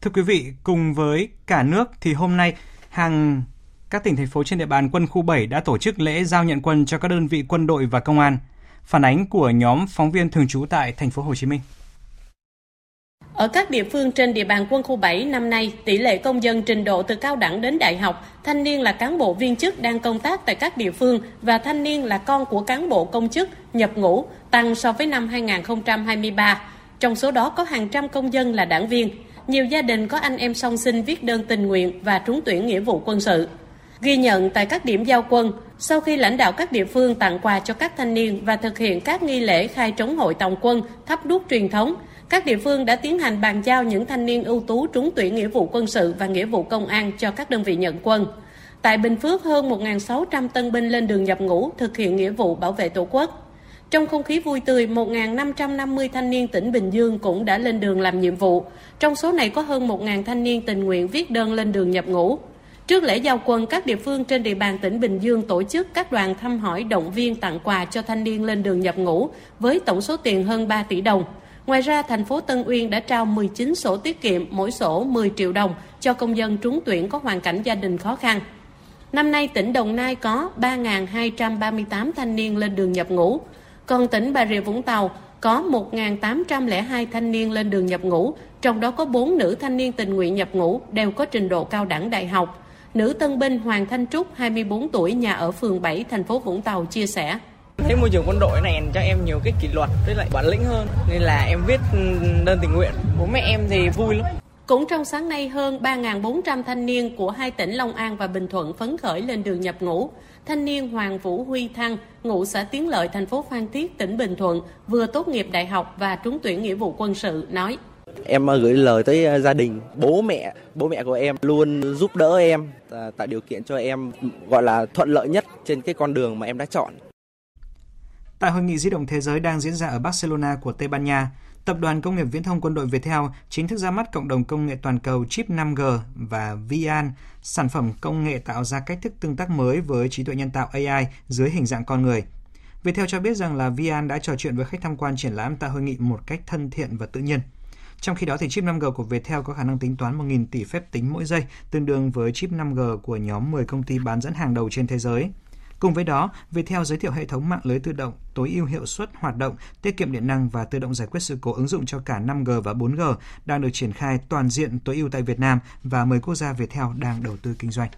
Thưa quý vị, cùng với cả nước thì hôm nay hàng các tỉnh thành phố trên địa bàn quân khu 7 đã tổ chức lễ giao nhận quân cho các đơn vị quân đội và công an. Phản ánh của nhóm phóng viên thường trú tại thành phố Hồ Chí Minh. Ở các địa phương trên địa bàn quân khu 7 năm nay, tỷ lệ công dân trình độ từ cao đẳng đến đại học, thanh niên là cán bộ viên chức đang công tác tại các địa phương và thanh niên là con của cán bộ công chức nhập ngũ tăng so với năm 2023. Trong số đó có hàng trăm công dân là đảng viên. Nhiều gia đình có anh em song sinh viết đơn tình nguyện và trúng tuyển nghĩa vụ quân sự. Ghi nhận tại các điểm giao quân, sau khi lãnh đạo các địa phương tặng quà cho các thanh niên và thực hiện các nghi lễ khai trống hội tòng quân, thắp đuốc truyền thống, các địa phương đã tiến hành bàn giao những thanh niên ưu tú trúng tuyển nghĩa vụ quân sự và nghĩa vụ công an cho các đơn vị nhận quân. Tại Bình Phước, hơn 1.600 tân binh lên đường nhập ngũ thực hiện nghĩa vụ bảo vệ Tổ quốc. Trong không khí vui tươi, 1.550 thanh niên tỉnh Bình Dương cũng đã lên đường làm nhiệm vụ. Trong số này có hơn 1.000 thanh niên tình nguyện viết đơn lên đường nhập ngũ. Trước lễ giao quân, các địa phương trên địa bàn tỉnh Bình Dương tổ chức các đoàn thăm hỏi động viên tặng quà cho thanh niên lên đường nhập ngũ với tổng số tiền hơn 3 tỷ đồng. Ngoài ra, thành phố Tân Uyên đã trao 19 sổ tiết kiệm, mỗi sổ 10 triệu đồng cho công dân trúng tuyển có hoàn cảnh gia đình khó khăn. Năm nay, tỉnh Đồng Nai có 3.238 thanh niên lên đường nhập ngũ, còn tỉnh Bà Rịa Vũng Tàu có 1.802 thanh niên lên đường nhập ngũ, trong đó có 4 nữ thanh niên tình nguyện nhập ngũ đều có trình độ cao đẳng đại học. Nữ tân binh Hoàng Thanh Trúc, 24 tuổi, nhà ở phường 7, thành phố Vũng Tàu chia sẻ. Thấy môi trường quân đội này cho em nhiều cái kỷ luật với lại bản lĩnh hơn nên là em viết đơn tình nguyện. Bố mẹ em thì vui lắm. Cũng trong sáng nay, hơn 3.400 thanh niên của hai tỉnh Long An và Bình Thuận phấn khởi lên đường nhập ngũ. Thanh niên Hoàng Vũ Huy Thăng, ngụ xã Tiến Lợi, thành phố Phan Thiết, tỉnh Bình Thuận, vừa tốt nghiệp đại học và trúng tuyển nghĩa vụ quân sự, nói. Em gửi lời tới gia đình, bố mẹ, bố mẹ của em luôn giúp đỡ em, tạo điều kiện cho em gọi là thuận lợi nhất trên cái con đường mà em đã chọn. Tại hội nghị di động thế giới đang diễn ra ở Barcelona của Tây Ban Nha, Tập đoàn Công nghiệp Viễn thông Quân đội Viettel chính thức ra mắt cộng đồng công nghệ toàn cầu chip 5G và VIAN, sản phẩm công nghệ tạo ra cách thức tương tác mới với trí tuệ nhân tạo AI dưới hình dạng con người. Viettel cho biết rằng là VIAN đã trò chuyện với khách tham quan triển lãm tại hội nghị một cách thân thiện và tự nhiên. Trong khi đó thì chip 5G của Viettel có khả năng tính toán 1.000 tỷ phép tính mỗi giây, tương đương với chip 5G của nhóm 10 công ty bán dẫn hàng đầu trên thế giới. Cùng với đó, Viettel giới thiệu hệ thống mạng lưới tự động tối ưu hiệu suất hoạt động, tiết kiệm điện năng và tự động giải quyết sự cố ứng dụng cho cả 5G và 4G đang được triển khai toàn diện tối ưu tại Việt Nam và 10 quốc gia Viettel đang đầu tư kinh doanh.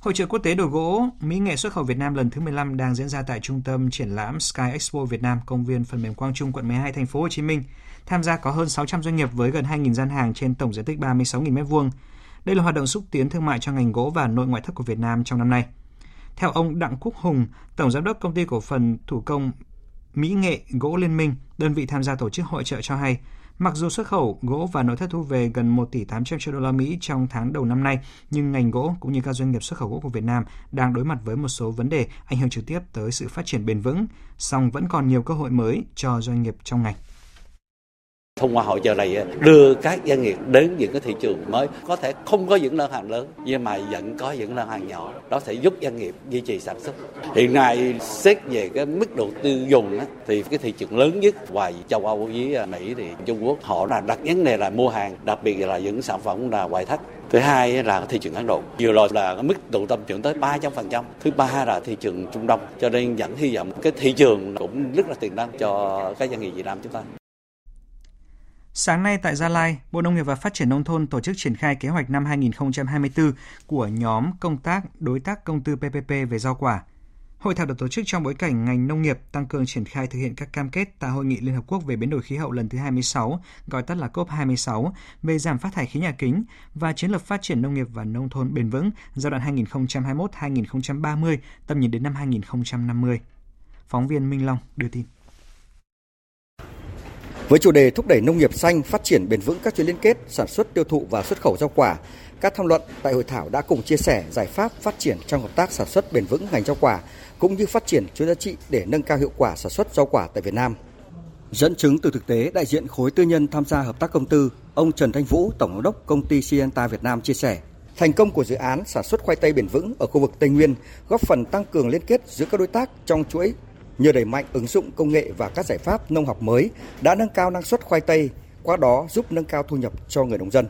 Hội trợ quốc tế đồ gỗ Mỹ nghệ xuất khẩu Việt Nam lần thứ 15 đang diễn ra tại trung tâm triển lãm Sky Expo Việt Nam, công viên phần mềm Quang Trung, quận 12, thành phố Hồ Chí Minh. Tham gia có hơn 600 doanh nghiệp với gần 2.000 gian hàng trên tổng diện tích 36.000 m2. Đây là hoạt động xúc tiến thương mại cho ngành gỗ và nội ngoại thất của Việt Nam trong năm nay. Theo ông Đặng Quốc Hùng, Tổng Giám đốc Công ty Cổ phần Thủ công Mỹ nghệ Gỗ Liên minh, đơn vị tham gia tổ chức hội trợ cho hay, mặc dù xuất khẩu gỗ và nội thất thu về gần 1 tỷ 800 triệu đô la Mỹ trong tháng đầu năm nay, nhưng ngành gỗ cũng như các doanh nghiệp xuất khẩu gỗ của Việt Nam đang đối mặt với một số vấn đề ảnh hưởng trực tiếp tới sự phát triển bền vững, song vẫn còn nhiều cơ hội mới cho doanh nghiệp trong ngành thông qua hội trợ này à, đưa các doanh nghiệp đến những cái thị trường mới. Có thể không có những đơn hàng lớn nhưng mà vẫn có những đơn hàng nhỏ. Đó sẽ giúp doanh nghiệp duy trì sản xuất. Hiện nay xét về cái mức độ tiêu dùng á, thì cái thị trường lớn nhất ngoài châu Âu với Mỹ thì Trung Quốc họ là đặt vấn đề là mua hàng đặc biệt là những sản phẩm là ngoại thất. Thứ hai là thị trường Ấn Độ. Vừa rồi là mức độ tăng trưởng tới 300% thứ ba là thị trường Trung Đông. Cho nên vẫn hy vọng cái thị trường cũng rất là tiềm năng cho các doanh nghiệp Việt Nam chúng ta. Sáng nay tại Gia Lai, Bộ Nông nghiệp và Phát triển Nông thôn tổ chức triển khai kế hoạch năm 2024 của nhóm công tác đối tác công tư PPP về rau quả. Hội thảo được tổ chức trong bối cảnh ngành nông nghiệp tăng cường triển khai thực hiện các cam kết tại Hội nghị Liên Hợp Quốc về biến đổi khí hậu lần thứ 26, gọi tắt là COP26, về giảm phát thải khí nhà kính và chiến lược phát triển nông nghiệp và nông thôn bền vững giai đoạn 2021-2030, tầm nhìn đến năm 2050. Phóng viên Minh Long đưa tin. Với chủ đề thúc đẩy nông nghiệp xanh, phát triển bền vững các chuỗi liên kết, sản xuất, tiêu thụ và xuất khẩu rau quả, các tham luận tại hội thảo đã cùng chia sẻ giải pháp phát triển trong hợp tác sản xuất bền vững ngành rau quả cũng như phát triển chuỗi giá trị để nâng cao hiệu quả sản xuất rau quả tại Việt Nam. Dẫn chứng từ thực tế, đại diện khối tư nhân tham gia hợp tác công tư, ông Trần Thanh Vũ, tổng giám đốc công ty Sienta Việt Nam chia sẻ, thành công của dự án sản xuất khoai tây bền vững ở khu vực Tây Nguyên góp phần tăng cường liên kết giữa các đối tác trong chuỗi nhờ đẩy mạnh ứng dụng công nghệ và các giải pháp nông học mới đã nâng cao năng suất khoai tây, qua đó giúp nâng cao thu nhập cho người nông dân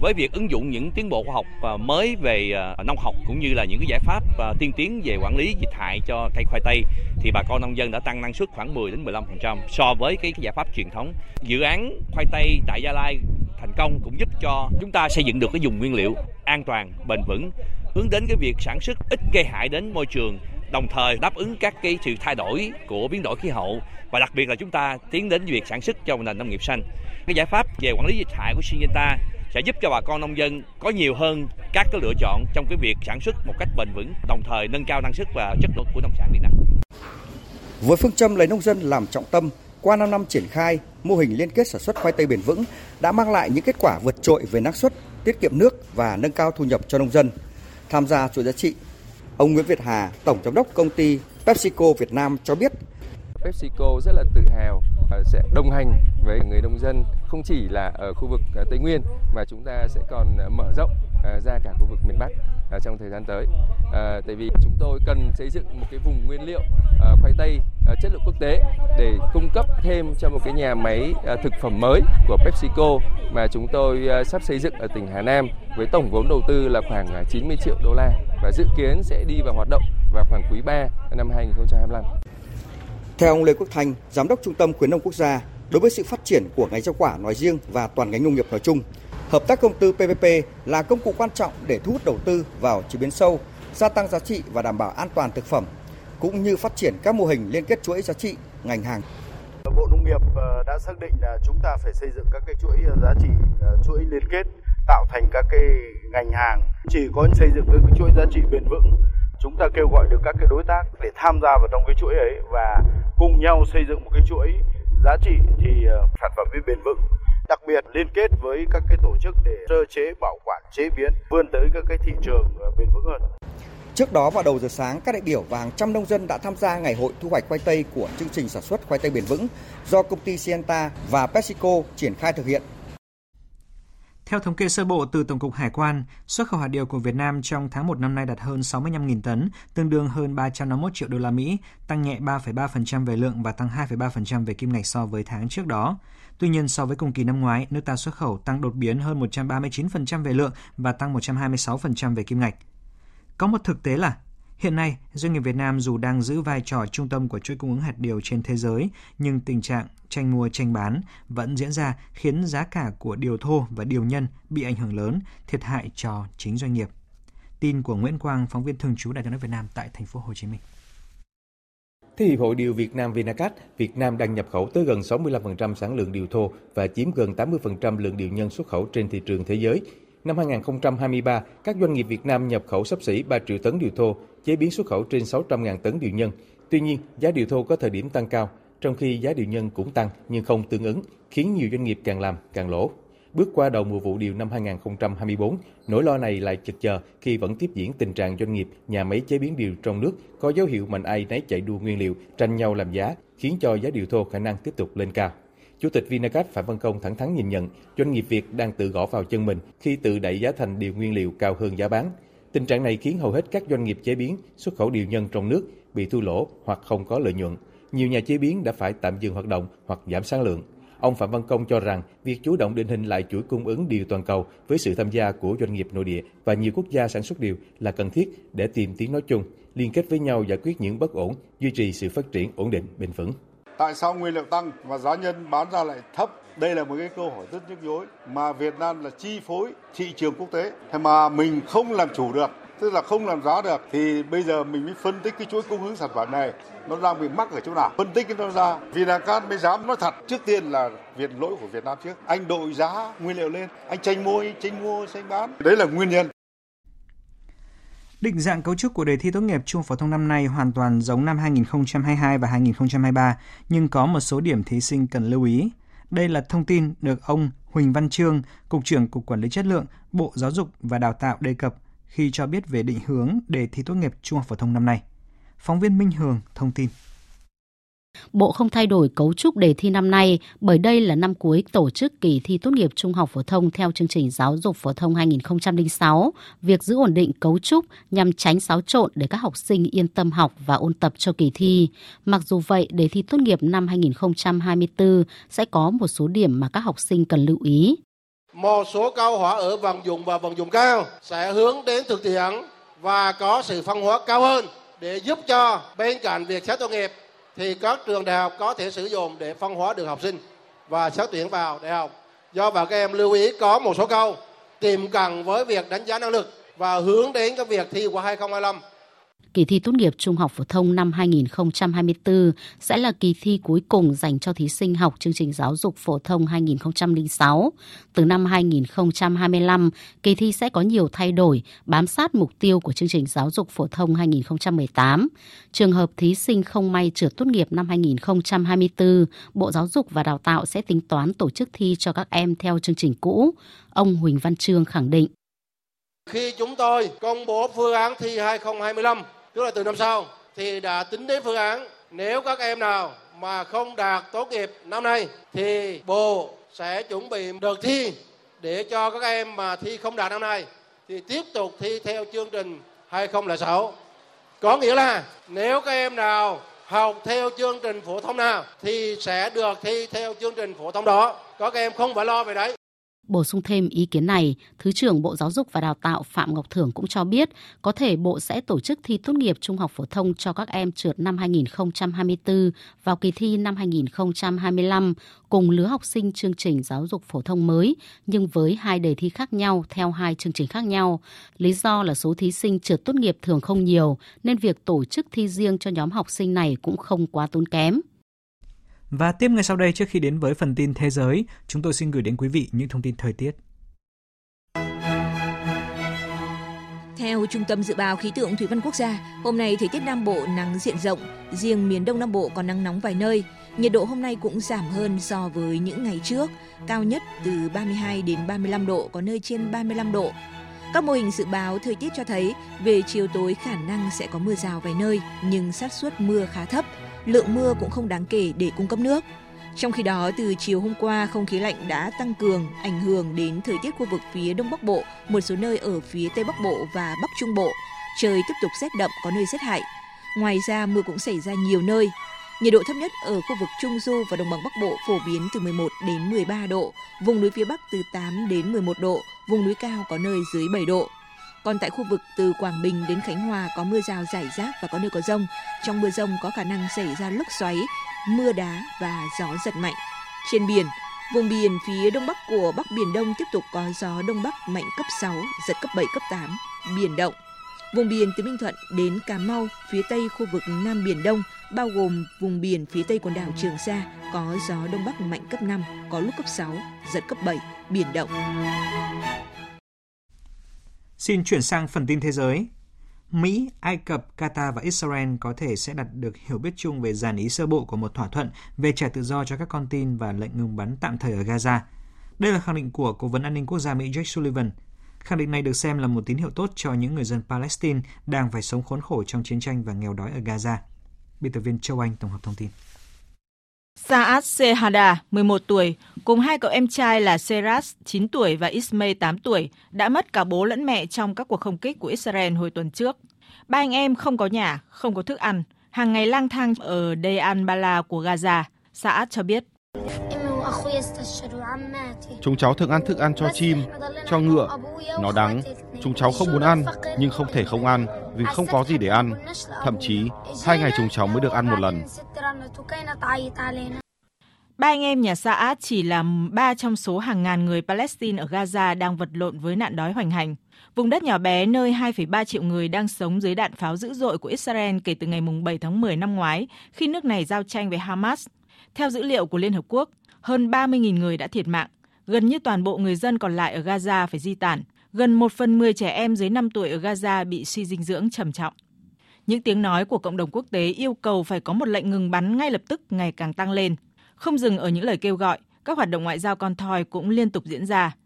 với việc ứng dụng những tiến bộ khoa học à, mới về à, nông học cũng như là những cái giải pháp à, tiên tiến về quản lý dịch hại cho cây khoai tây thì bà con nông dân đã tăng năng suất khoảng 10 đến 15% so với cái, cái giải pháp truyền thống. Dự án khoai tây tại Gia Lai thành công cũng giúp cho chúng ta xây dựng được cái vùng nguyên liệu an toàn, bền vững, hướng đến cái việc sản xuất ít gây hại đến môi trường đồng thời đáp ứng các cái sự thay đổi của biến đổi khí hậu và đặc biệt là chúng ta tiến đến việc sản xuất trong nền nông nghiệp xanh. Cái giải pháp về quản lý dịch hại của Syngenta sẽ giúp cho bà con nông dân có nhiều hơn các cái lựa chọn trong cái việc sản xuất một cách bền vững, đồng thời nâng cao năng suất và chất lượng của nông sản Việt Nam. Với phương châm lấy nông dân làm trọng tâm, qua 5 năm triển khai, mô hình liên kết sản xuất khoai tây bền vững đã mang lại những kết quả vượt trội về năng suất, tiết kiệm nước và nâng cao thu nhập cho nông dân. Tham gia chuỗi giá trị, Ông Nguyễn Việt Hà, Tổng Giám đốc công ty PepsiCo Việt Nam cho biết. PepsiCo rất là tự hào à, sẽ đồng hành với người nông dân không chỉ là ở khu vực à, Tây Nguyên mà chúng ta sẽ còn à, mở rộng ra cả khu vực miền Bắc À, trong thời gian tới. À, tại vì chúng tôi cần xây dựng một cái vùng nguyên liệu à, khoai tây à, chất lượng quốc tế để cung cấp thêm cho một cái nhà máy à, thực phẩm mới của PepsiCo mà chúng tôi à, sắp xây dựng ở tỉnh Hà Nam với tổng vốn đầu tư là khoảng à, 90 triệu đô la và dự kiến sẽ đi vào hoạt động vào khoảng quý 3 năm 2025. Theo ông Lê Quốc Thanh, Giám đốc Trung tâm Khuyến nông Quốc gia, đối với sự phát triển của ngành rau quả nói riêng và toàn ngành nông nghiệp nói chung, hợp tác công tư PPP là công cụ quan trọng để thu hút đầu tư vào chế biến sâu, gia tăng giá trị và đảm bảo an toàn thực phẩm, cũng như phát triển các mô hình liên kết chuỗi giá trị ngành hàng. Bộ Nông nghiệp ờ, đã xác định là chúng ta phải xây dựng các cái chuỗi ờ, giá trị, ờ, chuỗi liên kết tạo thành các cái ngành hàng. Chỉ có xây dựng cái chuỗi giá trị bền vững chúng ta kêu gọi được các cái đối tác để tham gia vào trong cái chuỗi ấy và cùng nhau xây dựng một cái chuỗi giá trị thì sản phẩm bền vững đặc biệt liên kết với các cái tổ chức để sơ chế bảo quản chế biến vươn tới các cái thị trường ờ, bền vững hơn Trước đó vào đầu giờ sáng, các đại biểu và hàng trăm nông dân đã tham gia ngày hội thu hoạch khoai tây của chương trình sản xuất khoai tây bền vững do công ty Sienta và PepsiCo triển khai thực hiện Theo thống kê sơ bộ từ Tổng cục Hải quan, xuất khẩu hạt điều của Việt Nam trong tháng 1 năm nay đạt hơn 65.000 tấn, tương đương hơn 351 triệu đô la Mỹ, tăng nhẹ 3,3% về lượng và tăng 2,3% về kim ngạch so với tháng trước đó. Tuy nhiên, so với cùng kỳ năm ngoái, nước ta xuất khẩu tăng đột biến hơn 139% về lượng và tăng 126% về kim ngạch. Có một thực tế là Hiện nay, doanh nghiệp Việt Nam dù đang giữ vai trò trung tâm của chuỗi cung ứng hạt điều trên thế giới, nhưng tình trạng tranh mua tranh bán vẫn diễn ra khiến giá cả của điều thô và điều nhân bị ảnh hưởng lớn, thiệt hại cho chính doanh nghiệp. Tin của Nguyễn Quang, phóng viên thường trú Đài tiếng nói Việt Nam tại thành phố Hồ Chí Minh. Theo Hiệp hội Điều Việt Nam Vinacat, Việt Nam đang nhập khẩu tới gần 65% sản lượng điều thô và chiếm gần 80% lượng điều nhân xuất khẩu trên thị trường thế giới. Năm 2023, các doanh nghiệp Việt Nam nhập khẩu sắp xỉ 3 triệu tấn điều thô, chế biến xuất khẩu trên 600.000 tấn điều nhân. Tuy nhiên, giá điều thô có thời điểm tăng cao, trong khi giá điều nhân cũng tăng nhưng không tương ứng, khiến nhiều doanh nghiệp càng làm càng lỗ. Bước qua đầu mùa vụ điều năm 2024, nỗi lo này lại chực chờ khi vẫn tiếp diễn tình trạng doanh nghiệp, nhà máy chế biến điều trong nước có dấu hiệu mạnh ai nấy chạy đua nguyên liệu, tranh nhau làm giá, khiến cho giá điều thô khả năng tiếp tục lên cao. Chủ tịch Vinacast Phạm Văn Công thẳng thắn nhìn nhận doanh nghiệp Việt đang tự gõ vào chân mình khi tự đẩy giá thành điều nguyên liệu cao hơn giá bán. Tình trạng này khiến hầu hết các doanh nghiệp chế biến, xuất khẩu điều nhân trong nước bị thua lỗ hoặc không có lợi nhuận. Nhiều nhà chế biến đã phải tạm dừng hoạt động hoặc giảm sản lượng. Ông Phạm Văn Công cho rằng việc chủ động định hình lại chuỗi cung ứng điều toàn cầu với sự tham gia của doanh nghiệp nội địa và nhiều quốc gia sản xuất điều là cần thiết để tìm tiếng nói chung, liên kết với nhau giải quyết những bất ổn, duy trì sự phát triển ổn định, bền vững. Tại sao nguyên liệu tăng và giá nhân bán ra lại thấp? Đây là một cái câu hỏi rất nhức nhối mà Việt Nam là chi phối thị trường quốc tế thế mà mình không làm chủ được tức là không làm giá được thì bây giờ mình mới phân tích cái chuỗi cung ứng sản phẩm này nó đang bị mắc ở chỗ nào? Phân tích cái nó ra. Vinacast mới dám nói thật trước tiên là việc lỗi của Việt Nam trước. Anh đội giá nguyên liệu lên anh tranh mua tranh mua tranh bán. Đấy là nguyên nhân. Định dạng cấu trúc của đề thi tốt nghiệp trung phổ thông năm nay hoàn toàn giống năm 2022 và 2023, nhưng có một số điểm thí sinh cần lưu ý. Đây là thông tin được ông Huỳnh Văn Trương, Cục trưởng Cục Quản lý Chất lượng, Bộ Giáo dục và Đào tạo đề cập khi cho biết về định hướng đề thi tốt nghiệp trung học phổ thông năm nay. Phóng viên Minh Hường thông tin. Bộ không thay đổi cấu trúc đề thi năm nay bởi đây là năm cuối tổ chức kỳ thi tốt nghiệp trung học phổ thông theo chương trình giáo dục phổ thông 2006. Việc giữ ổn định cấu trúc nhằm tránh xáo trộn để các học sinh yên tâm học và ôn tập cho kỳ thi. Mặc dù vậy, đề thi tốt nghiệp năm 2024 sẽ có một số điểm mà các học sinh cần lưu ý. Một số câu hỏi ở vận dụng và vận dụng cao sẽ hướng đến thực tiễn và có sự phân hóa cao hơn để giúp cho bên cạnh việc xét tốt nghiệp, thì các trường đại học có thể sử dụng để phân hóa được học sinh và xét tuyển vào đại học. Do vậy, các em lưu ý có một số câu tiềm cận với việc đánh giá năng lực và hướng đến cái việc thi của 2025 Kỳ thi tốt nghiệp trung học phổ thông năm 2024 sẽ là kỳ thi cuối cùng dành cho thí sinh học chương trình giáo dục phổ thông 2006. Từ năm 2025, kỳ thi sẽ có nhiều thay đổi, bám sát mục tiêu của chương trình giáo dục phổ thông 2018. Trường hợp thí sinh không may trượt tốt nghiệp năm 2024, Bộ Giáo dục và Đào tạo sẽ tính toán tổ chức thi cho các em theo chương trình cũ. Ông Huỳnh Văn Trương khẳng định. Khi chúng tôi công bố phương án thi 2025, tức là từ năm sau, thì đã tính đến phương án nếu các em nào mà không đạt tốt nghiệp năm nay thì Bộ sẽ chuẩn bị đợt thi để cho các em mà thi không đạt năm nay thì tiếp tục thi theo chương trình 2006. Có nghĩa là nếu các em nào học theo chương trình phổ thông nào thì sẽ được thi theo chương trình phổ thông đó. Các em không phải lo về đấy. Bổ sung thêm ý kiến này, Thứ trưởng Bộ Giáo dục và Đào tạo Phạm Ngọc Thưởng cũng cho biết có thể Bộ sẽ tổ chức thi tốt nghiệp trung học phổ thông cho các em trượt năm 2024 vào kỳ thi năm 2025 cùng lứa học sinh chương trình giáo dục phổ thông mới nhưng với hai đề thi khác nhau theo hai chương trình khác nhau. Lý do là số thí sinh trượt tốt nghiệp thường không nhiều nên việc tổ chức thi riêng cho nhóm học sinh này cũng không quá tốn kém. Và tiếp ngay sau đây trước khi đến với phần tin thế giới, chúng tôi xin gửi đến quý vị những thông tin thời tiết. Theo Trung tâm Dự báo Khí tượng Thủy văn Quốc gia, hôm nay thời tiết Nam Bộ nắng diện rộng, riêng miền Đông Nam Bộ có nắng nóng vài nơi. Nhiệt độ hôm nay cũng giảm hơn so với những ngày trước, cao nhất từ 32 đến 35 độ, có nơi trên 35 độ. Các mô hình dự báo thời tiết cho thấy về chiều tối khả năng sẽ có mưa rào vài nơi, nhưng xác suất mưa khá thấp, lượng mưa cũng không đáng kể để cung cấp nước. Trong khi đó, từ chiều hôm qua, không khí lạnh đã tăng cường, ảnh hưởng đến thời tiết khu vực phía Đông Bắc Bộ, một số nơi ở phía Tây Bắc Bộ và Bắc Trung Bộ. Trời tiếp tục rét đậm, có nơi rét hại. Ngoài ra, mưa cũng xảy ra nhiều nơi. Nhiệt độ thấp nhất ở khu vực Trung Du và Đồng bằng Bắc Bộ phổ biến từ 11 đến 13 độ, vùng núi phía Bắc từ 8 đến 11 độ, vùng núi cao có nơi dưới 7 độ. Còn tại khu vực từ Quảng Bình đến Khánh Hòa có mưa rào rải rác và có nơi có rông. Trong mưa rông có khả năng xảy ra lốc xoáy, mưa đá và gió giật mạnh. Trên biển, vùng biển phía đông bắc của Bắc Biển Đông tiếp tục có gió đông bắc mạnh cấp 6, giật cấp 7, cấp 8, biển động. Vùng biển từ Bình Thuận đến Cà Mau, phía tây khu vực Nam Biển Đông, bao gồm vùng biển phía tây quần đảo Trường Sa, có gió đông bắc mạnh cấp 5, có lúc cấp 6, giật cấp 7, biển động. Xin chuyển sang phần tin thế giới. Mỹ, Ai Cập, Qatar và Israel có thể sẽ đạt được hiểu biết chung về dàn ý sơ bộ của một thỏa thuận về trả tự do cho các con tin và lệnh ngừng bắn tạm thời ở Gaza. Đây là khẳng định của Cố vấn An ninh Quốc gia Mỹ Jake Sullivan. Khẳng định này được xem là một tín hiệu tốt cho những người dân Palestine đang phải sống khốn khổ trong chiến tranh và nghèo đói ở Gaza. Biên tập viên Châu Anh tổng hợp thông tin. Saad Sehada, 11 tuổi, cùng hai cậu em trai là Seras, 9 tuổi và Ismail, 8 tuổi, đã mất cả bố lẫn mẹ trong các cuộc không kích của Israel hồi tuần trước. Ba anh em không có nhà, không có thức ăn, hàng ngày lang thang ở Deir Bala của Gaza. Saad cho biết. Chúng cháu thường ăn thức ăn cho chim, cho ngựa. Nó đắng. Chúng cháu không muốn ăn, nhưng không thể không ăn vì không có gì để ăn. Thậm chí, hai ngày chúng cháu mới được ăn một lần. Ba anh em nhà Saad chỉ là ba trong số hàng ngàn người Palestine ở Gaza đang vật lộn với nạn đói hoành hành. Vùng đất nhỏ bé nơi 2,3 triệu người đang sống dưới đạn pháo dữ dội của Israel kể từ ngày 7 tháng 10 năm ngoái, khi nước này giao tranh với Hamas. Theo dữ liệu của Liên Hợp Quốc, hơn 30.000 người đã thiệt mạng. Gần như toàn bộ người dân còn lại ở Gaza phải di tản. Gần 1 phần 10 trẻ em dưới 5 tuổi ở Gaza bị suy dinh dưỡng trầm trọng. Những tiếng nói của cộng đồng quốc tế yêu cầu phải có một lệnh ngừng bắn ngay lập tức ngày càng tăng lên. Không dừng ở những lời kêu gọi, các hoạt động ngoại giao con thoi cũng liên tục diễn ra.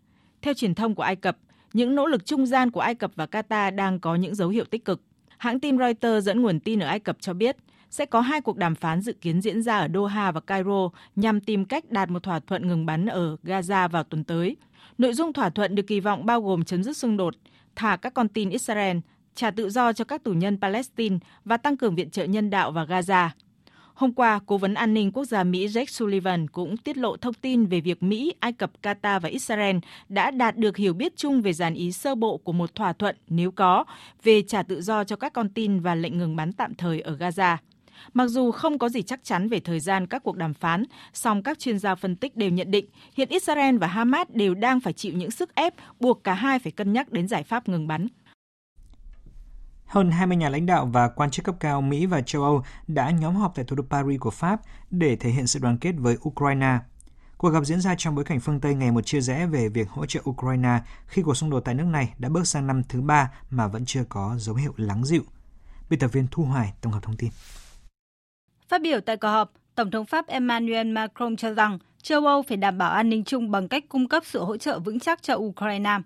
Theo truyền thông của Ai Cập, những nỗ lực trung gian của Ai Cập và Qatar đang có những dấu hiệu tích cực. Hãng tin Reuters dẫn nguồn tin ở Ai Cập cho biết, sẽ có hai cuộc đàm phán dự kiến diễn ra ở Doha và Cairo nhằm tìm cách đạt một thỏa thuận ngừng bắn ở Gaza vào tuần tới. Nội dung thỏa thuận được kỳ vọng bao gồm chấm dứt xung đột, thả các con tin Israel, trả tự do cho các tù nhân Palestine và tăng cường viện trợ nhân đạo vào Gaza. Hôm qua, Cố vấn An ninh Quốc gia Mỹ Jake Sullivan cũng tiết lộ thông tin về việc Mỹ, Ai Cập, Qatar và Israel đã đạt được hiểu biết chung về dàn ý sơ bộ của một thỏa thuận, nếu có, về trả tự do cho các con tin và lệnh ngừng bắn tạm thời ở Gaza. Mặc dù không có gì chắc chắn về thời gian các cuộc đàm phán, song các chuyên gia phân tích đều nhận định hiện Israel và Hamas đều đang phải chịu những sức ép buộc cả hai phải cân nhắc đến giải pháp ngừng bắn. Hơn 20 nhà lãnh đạo và quan chức cấp cao Mỹ và châu Âu đã nhóm họp tại thủ đô Paris của Pháp để thể hiện sự đoàn kết với Ukraine. Cuộc gặp diễn ra trong bối cảnh phương Tây ngày một chia rẽ về việc hỗ trợ Ukraine khi cuộc xung đột tại nước này đã bước sang năm thứ ba mà vẫn chưa có dấu hiệu lắng dịu. Biên tập viên Thu Hoài tổng hợp thông tin. Phát biểu tại cuộc họp, Tổng thống Pháp Emmanuel Macron cho rằng châu Âu phải đảm bảo an ninh chung bằng cách cung cấp sự hỗ trợ vững chắc cho Ukraine.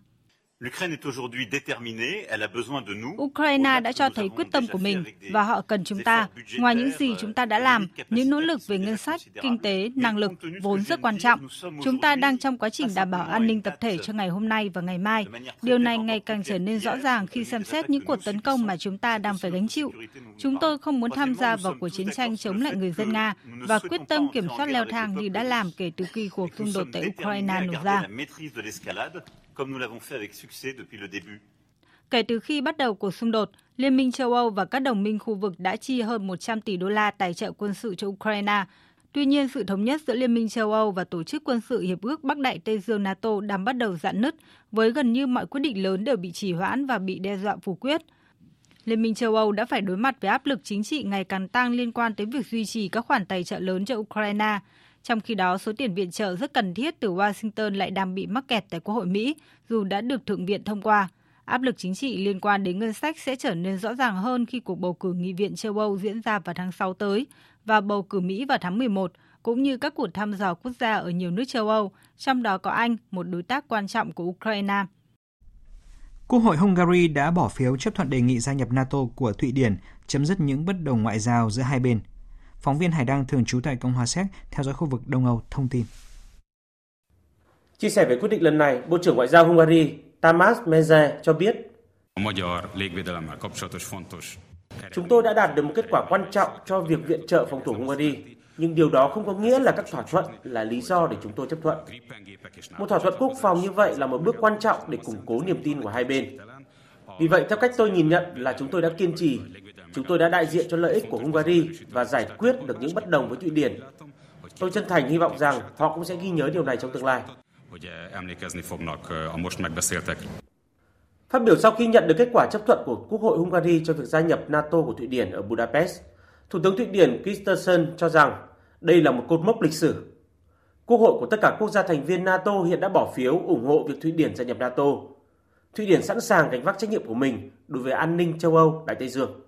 Ukraine đã cho thấy quyết tâm của mình và họ cần chúng ta. Ngoài những gì chúng ta đã làm, những nỗ lực về ngân sách, kinh tế, năng lực vốn rất quan trọng. Chúng ta đang trong quá trình đảm bảo an ninh tập thể cho ngày hôm nay và ngày mai. Điều này ngày càng trở nên rõ ràng khi xem xét những cuộc tấn công mà chúng ta đang phải gánh chịu. Chúng tôi không muốn tham gia vào cuộc chiến tranh chống lại người dân Nga và quyết tâm kiểm soát leo thang như đã làm kể từ khi cuộc xung đột tại Ukraine nổ ra comme nous l'avons fait avec succès depuis le début. Kể từ khi bắt đầu cuộc xung đột, Liên minh châu Âu và các đồng minh khu vực đã chi hơn 100 tỷ đô la tài trợ quân sự cho Ukraine. Tuy nhiên, sự thống nhất giữa Liên minh châu Âu và Tổ chức quân sự Hiệp ước Bắc Đại Tây Dương NATO đang bắt đầu dạn nứt, với gần như mọi quyết định lớn đều bị trì hoãn và bị đe dọa phủ quyết. Liên minh châu Âu đã phải đối mặt với áp lực chính trị ngày càng tăng liên quan tới việc duy trì các khoản tài trợ lớn cho Ukraine, trong khi đó, số tiền viện trợ rất cần thiết từ Washington lại đang bị mắc kẹt tại Quốc hội Mỹ, dù đã được Thượng viện thông qua. Áp lực chính trị liên quan đến ngân sách sẽ trở nên rõ ràng hơn khi cuộc bầu cử nghị viện châu Âu diễn ra vào tháng 6 tới và bầu cử Mỹ vào tháng 11, cũng như các cuộc thăm dò quốc gia ở nhiều nước châu Âu, trong đó có Anh, một đối tác quan trọng của Ukraine. Quốc hội Hungary đã bỏ phiếu chấp thuận đề nghị gia nhập NATO của Thụy Điển, chấm dứt những bất đồng ngoại giao giữa hai bên. Phóng viên Hải Đăng thường trú tại Cộng hòa Séc theo dõi khu vực Đông Âu thông tin. Chia sẻ về quyết định lần này, Bộ trưởng Ngoại giao Hungary Tamás Meze cho biết Chúng tôi đã đạt được một kết quả quan trọng cho việc viện trợ phòng thủ Hungary, nhưng điều đó không có nghĩa là các thỏa thuận là lý do để chúng tôi chấp thuận. Một thỏa thuận quốc phòng như vậy là một bước quan trọng để củng cố niềm tin của hai bên. Vì vậy, theo cách tôi nhìn nhận là chúng tôi đã kiên trì, chúng tôi đã đại diện cho lợi ích của Hungary và giải quyết được những bất đồng với Thụy Điển. Tôi chân thành hy vọng rằng họ cũng sẽ ghi nhớ điều này trong tương lai. Phát biểu sau khi nhận được kết quả chấp thuận của Quốc hội Hungary cho việc gia nhập NATO của Thụy Điển ở Budapest, Thủ tướng Thụy Điển Kristersson cho rằng đây là một cột mốc lịch sử. Quốc hội của tất cả quốc gia thành viên NATO hiện đã bỏ phiếu ủng hộ việc Thụy Điển gia nhập NATO. Thụy Điển sẵn sàng gánh vác trách nhiệm của mình đối với an ninh châu Âu, Đại Tây Dương.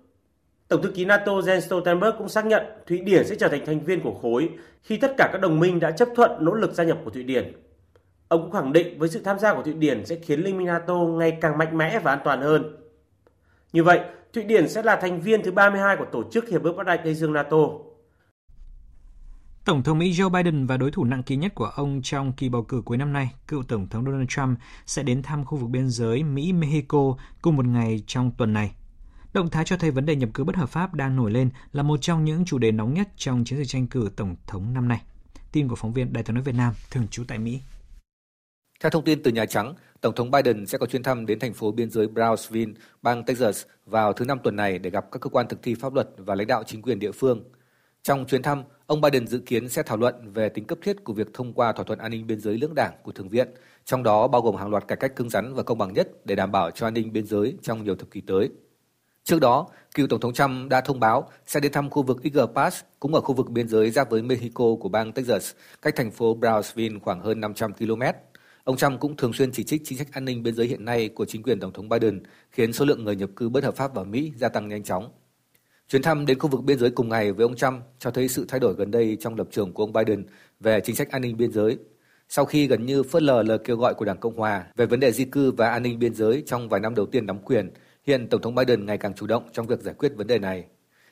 Tổng thư ký NATO Jens Stoltenberg cũng xác nhận Thụy Điển sẽ trở thành thành viên của khối khi tất cả các đồng minh đã chấp thuận nỗ lực gia nhập của Thụy Điển. Ông cũng khẳng định với sự tham gia của Thụy Điển sẽ khiến Liên minh NATO ngày càng mạnh mẽ và an toàn hơn. Như vậy, Thụy Điển sẽ là thành viên thứ 32 của Tổ chức Hiệp ước Bắc Đại Tây Dương NATO. Tổng thống Mỹ Joe Biden và đối thủ nặng ký nhất của ông trong kỳ bầu cử cuối năm nay, cựu Tổng thống Donald Trump sẽ đến thăm khu vực biên giới Mỹ-Mexico cùng một ngày trong tuần này. Động thái cho thấy vấn đề nhập cư bất hợp pháp đang nổi lên là một trong những chủ đề nóng nhất trong chiến dịch tranh cử Tổng thống năm nay. Tin của phóng viên Đài tiếng nói Việt Nam thường trú tại Mỹ. Theo thông tin từ Nhà Trắng, Tổng thống Biden sẽ có chuyến thăm đến thành phố biên giới Brownsville, bang Texas vào thứ năm tuần này để gặp các cơ quan thực thi pháp luật và lãnh đạo chính quyền địa phương. Trong chuyến thăm, ông Biden dự kiến sẽ thảo luận về tính cấp thiết của việc thông qua thỏa thuận an ninh biên giới lưỡng đảng của Thượng viện, trong đó bao gồm hàng loạt cải cách cứng rắn và công bằng nhất để đảm bảo cho an ninh biên giới trong nhiều thập kỷ tới. Trước đó, cựu Tổng thống Trump đã thông báo sẽ đến thăm khu vực Eagle Pass, cũng ở khu vực biên giới giáp với Mexico của bang Texas, cách thành phố Brownsville khoảng hơn 500 km. Ông Trump cũng thường xuyên chỉ trích chính sách an ninh biên giới hiện nay của chính quyền Tổng thống Biden, khiến số lượng người nhập cư bất hợp pháp vào Mỹ gia tăng nhanh chóng. Chuyến thăm đến khu vực biên giới cùng ngày với ông Trump cho thấy sự thay đổi gần đây trong lập trường của ông Biden về chính sách an ninh biên giới. Sau khi gần như phớt lờ lời kêu gọi của Đảng Cộng hòa về vấn đề di cư và an ninh biên giới trong vài năm đầu tiên nắm quyền, hiện Tổng thống Biden ngày càng chủ động trong việc giải quyết vấn đề này.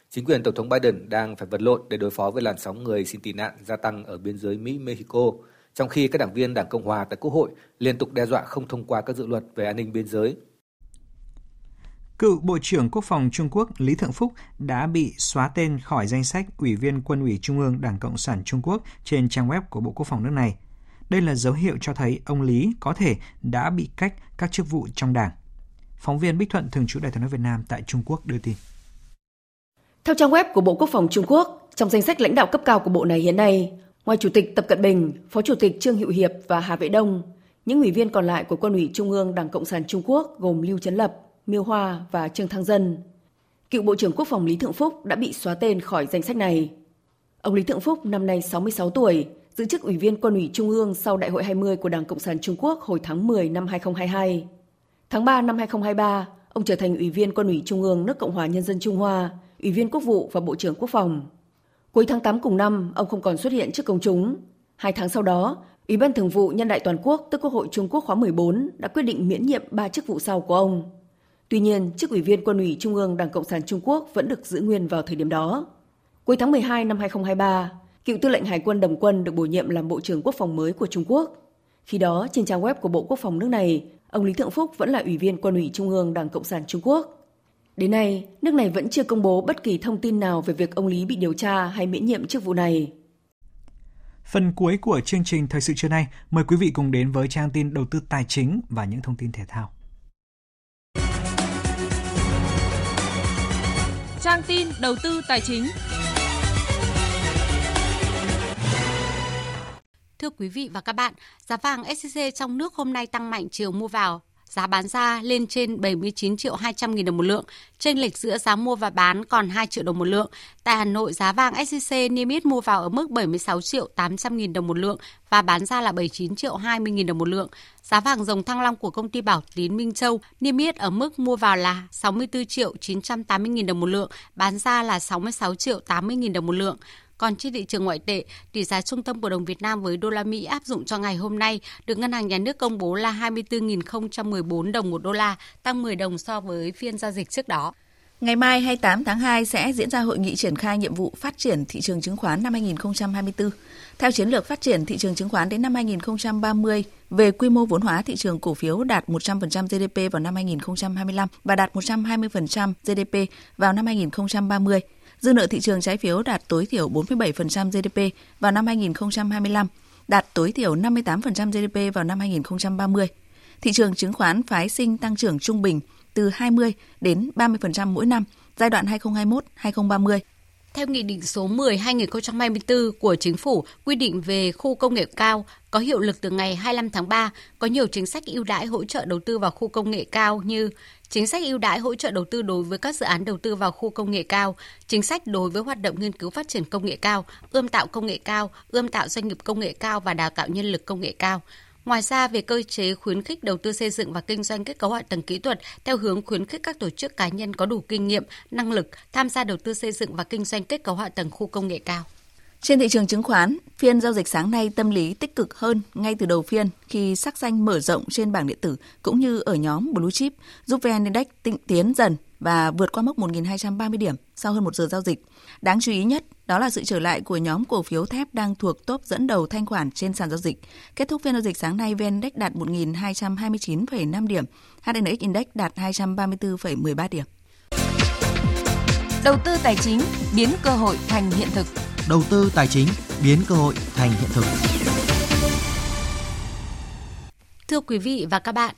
Chính quyền Tổng thống Biden đang phải vật lộn để đối phó với làn sóng người xin tị nạn gia tăng ở biên giới Mỹ-Mexico, trong khi các đảng viên Đảng Cộng hòa tại Quốc hội liên tục đe dọa không thông qua các dự luật về an ninh biên giới. Cựu Bộ trưởng Quốc phòng Trung Quốc Lý Thượng Phúc đã bị xóa tên khỏi danh sách Ủy viên Quân ủy Trung ương Đảng Cộng sản Trung Quốc trên trang web của Bộ Quốc phòng nước này. Đây là dấu hiệu cho thấy ông Lý có thể đã bị cách các chức vụ trong đảng. Phóng viên Bích Thuận thường trú Đại tiếng nói Việt Nam tại Trung Quốc đưa tin. Theo trang web của Bộ Quốc phòng Trung Quốc, trong danh sách lãnh đạo cấp cao của bộ này hiện nay, ngoài Chủ tịch Tập Cận Bình, Phó Chủ tịch Trương Hữu Hiệp và Hà Vệ Đông, những ủy viên còn lại của Quân ủy Trung ương Đảng Cộng sản Trung Quốc gồm Lưu Chấn Lập, Miêu Hoa và Trương Thăng Dân. Cựu Bộ trưởng Quốc phòng Lý Thượng Phúc đã bị xóa tên khỏi danh sách này. Ông Lý Thượng Phúc năm nay 66 tuổi, giữ chức Ủy viên Quân ủy Trung ương sau Đại hội 20 của Đảng Cộng sản Trung Quốc hồi tháng 10 năm 2022. Tháng 3 năm 2023, ông trở thành Ủy viên Quân ủy Trung ương nước Cộng hòa Nhân dân Trung Hoa, Ủy viên Quốc vụ và Bộ trưởng Quốc phòng. Cuối tháng 8 cùng năm, ông không còn xuất hiện trước công chúng. Hai tháng sau đó, Ủy ban Thường vụ Nhân đại Toàn quốc, tức Quốc hội Trung Quốc khóa 14 đã quyết định miễn nhiệm ba chức vụ sau của ông. Tuy nhiên, chức ủy viên Quân ủy Trung ương Đảng Cộng sản Trung Quốc vẫn được giữ nguyên vào thời điểm đó. Cuối tháng 12 năm 2023, cựu tư lệnh Hải quân Đồng quân được bổ nhiệm làm Bộ trưởng Quốc phòng mới của Trung Quốc. Khi đó, trên trang web của Bộ Quốc phòng nước này, ông Lý Thượng Phúc vẫn là ủy viên Quân ủy Trung ương Đảng Cộng sản Trung Quốc. Đến nay, nước này vẫn chưa công bố bất kỳ thông tin nào về việc ông Lý bị điều tra hay miễn nhiệm chức vụ này. Phần cuối của chương trình Thời sự trưa nay, mời quý vị cùng đến với trang tin đầu tư tài chính và những thông tin thể thao. Trang tin đầu tư tài chính. Thưa quý vị và các bạn, giá vàng SJC trong nước hôm nay tăng mạnh chiều mua vào giá bán ra lên trên 79 triệu 200 nghìn đồng một lượng, chênh lệch giữa giá mua và bán còn 2 triệu đồng một lượng. Tại Hà Nội, giá vàng SJC niêm yết mua vào ở mức 76 triệu 800 nghìn đồng một lượng và bán ra là 79 triệu 20 nghìn đồng một lượng. Giá vàng dòng thăng long của công ty Bảo Tín Minh Châu niêm yết ở mức mua vào là 64 triệu 980 nghìn đồng một lượng, bán ra là 66 triệu 80 nghìn đồng một lượng. Còn trên thị trường ngoại tệ, tỷ giá trung tâm của đồng Việt Nam với đô la Mỹ áp dụng cho ngày hôm nay được Ngân hàng Nhà nước công bố là 24.014 đồng một đô la, tăng 10 đồng so với phiên giao dịch trước đó. Ngày mai 28 tháng 2 sẽ diễn ra hội nghị triển khai nhiệm vụ phát triển thị trường chứng khoán năm 2024. Theo chiến lược phát triển thị trường chứng khoán đến năm 2030, về quy mô vốn hóa thị trường cổ phiếu đạt 100% GDP vào năm 2025 và đạt 120% GDP vào năm 2030. Dư nợ thị trường trái phiếu đạt tối thiểu 47% GDP vào năm 2025, đạt tối thiểu 58% GDP vào năm 2030. Thị trường chứng khoán phái sinh tăng trưởng trung bình từ 20 đến 30% mỗi năm giai đoạn 2021-2030. Theo Nghị định số 10-2024 của Chính phủ quy định về khu công nghệ cao có hiệu lực từ ngày 25 tháng 3, có nhiều chính sách ưu đãi hỗ trợ đầu tư vào khu công nghệ cao như chính sách ưu đãi hỗ trợ đầu tư đối với các dự án đầu tư vào khu công nghệ cao, chính sách đối với hoạt động nghiên cứu phát triển công nghệ cao, ươm tạo công nghệ cao, ươm tạo doanh nghiệp công nghệ cao và đào tạo nhân lực công nghệ cao. Ngoài ra, về cơ chế khuyến khích đầu tư xây dựng và kinh doanh kết cấu hạ tầng kỹ thuật theo hướng khuyến khích các tổ chức cá nhân có đủ kinh nghiệm, năng lực tham gia đầu tư xây dựng và kinh doanh kết cấu hạ tầng khu công nghệ cao. Trên thị trường chứng khoán, phiên giao dịch sáng nay tâm lý tích cực hơn ngay từ đầu phiên khi sắc xanh mở rộng trên bảng điện tử cũng như ở nhóm Blue Chip, giúp VN Index tịnh tiến dần và vượt qua mốc 1.230 điểm sau hơn một giờ giao dịch. Đáng chú ý nhất đó là sự trở lại của nhóm cổ phiếu thép đang thuộc top dẫn đầu thanh khoản trên sàn giao dịch. Kết thúc phiên giao dịch sáng nay, VN Index đạt 1.229,5 điểm, HNX Index đạt 234,13 điểm. Đầu tư tài chính biến cơ hội thành hiện thực. Đầu tư tài chính biến cơ hội thành hiện thực. Thưa quý vị và các bạn,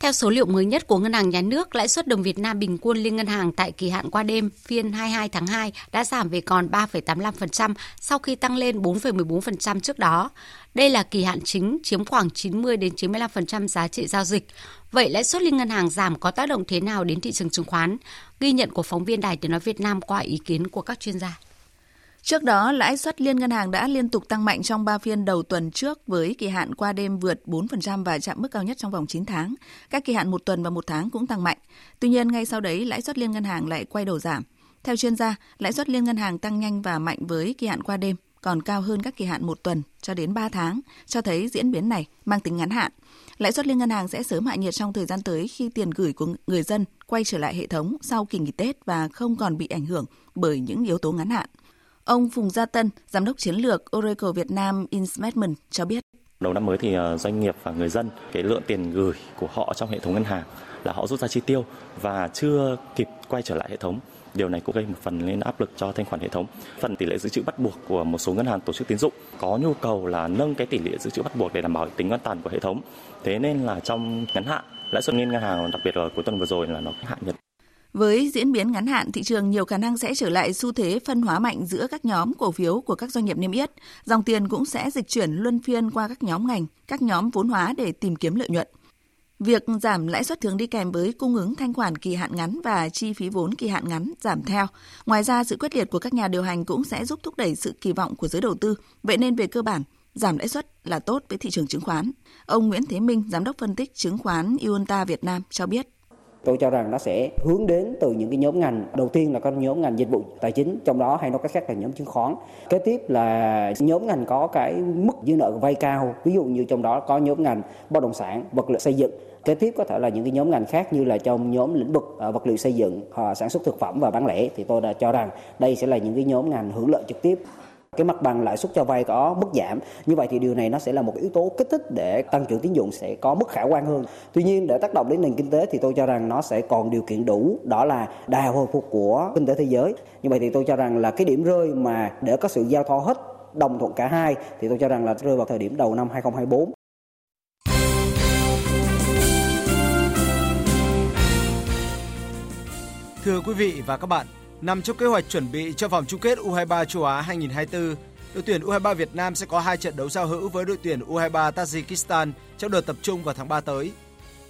theo số liệu mới nhất của Ngân hàng Nhà nước, lãi suất đồng Việt Nam bình quân liên ngân hàng tại kỳ hạn qua đêm phiên 22 tháng 2 đã giảm về còn 3,85% sau khi tăng lên 4,14% trước đó. Đây là kỳ hạn chính chiếm khoảng 90 đến 95% giá trị giao dịch. Vậy lãi suất liên ngân hàng giảm có tác động thế nào đến thị trường chứng khoán? Ghi nhận của phóng viên Đài Tiếng nói Việt Nam qua ý kiến của các chuyên gia. Trước đó, lãi suất liên ngân hàng đã liên tục tăng mạnh trong 3 phiên đầu tuần trước với kỳ hạn qua đêm vượt 4% và chạm mức cao nhất trong vòng 9 tháng. Các kỳ hạn một tuần và một tháng cũng tăng mạnh. Tuy nhiên, ngay sau đấy, lãi suất liên ngân hàng lại quay đầu giảm. Theo chuyên gia, lãi suất liên ngân hàng tăng nhanh và mạnh với kỳ hạn qua đêm, còn cao hơn các kỳ hạn một tuần cho đến 3 tháng, cho thấy diễn biến này mang tính ngắn hạn. Lãi suất liên ngân hàng sẽ sớm hạ nhiệt trong thời gian tới khi tiền gửi của người dân quay trở lại hệ thống sau kỳ nghỉ Tết và không còn bị ảnh hưởng bởi những yếu tố ngắn hạn. Ông Phùng Gia Tân, Giám đốc Chiến lược Oracle Việt Nam Investment cho biết. Đầu năm mới thì ờ, doanh nghiệp và người dân, cái lượng tiền gửi của họ trong hệ thống ngân hàng là họ rút ra chi tiêu và chưa kịp quay trở lại hệ thống. Điều này cũng gây một phần lên áp lực cho thanh khoản hệ thống. Phần tỷ lệ dự trữ bắt buộc của một số ngân hàng tổ chức tín dụng có nhu cầu là nâng cái tỷ lệ dự trữ bắt buộc để đảm bảo tính an toàn của hệ thống. Thế nên là trong ngắn hạn, lãi suất liên ngân hàng đặc biệt là cuối tuần vừa rồi là nó hạ nhiệt với diễn biến ngắn hạn, thị trường nhiều khả năng sẽ trở lại xu thế phân hóa mạnh giữa các nhóm cổ phiếu của các doanh nghiệp niêm yết. Dòng tiền cũng sẽ dịch chuyển luân phiên qua các nhóm ngành, các nhóm vốn hóa để tìm kiếm lợi nhuận. Việc giảm lãi suất thường đi kèm với cung ứng thanh khoản kỳ hạn ngắn và chi phí vốn kỳ hạn ngắn giảm theo. Ngoài ra, sự quyết liệt của các nhà điều hành cũng sẽ giúp thúc đẩy sự kỳ vọng của giới đầu tư. Vậy nên về cơ bản, giảm lãi suất là tốt với thị trường chứng khoán. Ông Nguyễn Thế Minh, giám đốc phân tích chứng khoán Iunta Việt Nam cho biết tôi cho rằng nó sẽ hướng đến từ những cái nhóm ngành. Đầu tiên là các nhóm ngành dịch vụ tài chính, trong đó hay nói cách khác là nhóm chứng khoán. Kế tiếp là nhóm ngành có cái mức dư nợ vay cao. Ví dụ như trong đó có nhóm ngành bất động sản, vật liệu xây dựng. Kế tiếp có thể là những cái nhóm ngành khác như là trong nhóm lĩnh vực à, vật liệu xây dựng sản xuất thực phẩm và bán lẻ. Thì tôi đã cho rằng đây sẽ là những cái nhóm ngành hưởng lợi trực tiếp cái mặt bằng lãi suất cho vay có mức giảm. Như vậy thì điều này nó sẽ là một yếu tố kích thích để tăng trưởng tín dụng sẽ có mức khả quan hơn. Tuy nhiên để tác động đến nền kinh tế thì tôi cho rằng nó sẽ còn điều kiện đủ đó là đà hồi phục của kinh tế thế giới. Như vậy thì tôi cho rằng là cái điểm rơi mà để có sự giao thoa hết đồng thuận cả hai thì tôi cho rằng là rơi vào thời điểm đầu năm 2024 Thưa quý vị và các bạn, Nằm trong kế hoạch chuẩn bị cho vòng chung kết U23 châu Á 2024, đội tuyển U23 Việt Nam sẽ có hai trận đấu giao hữu với đội tuyển U23 Tajikistan trong đợt tập trung vào tháng 3 tới.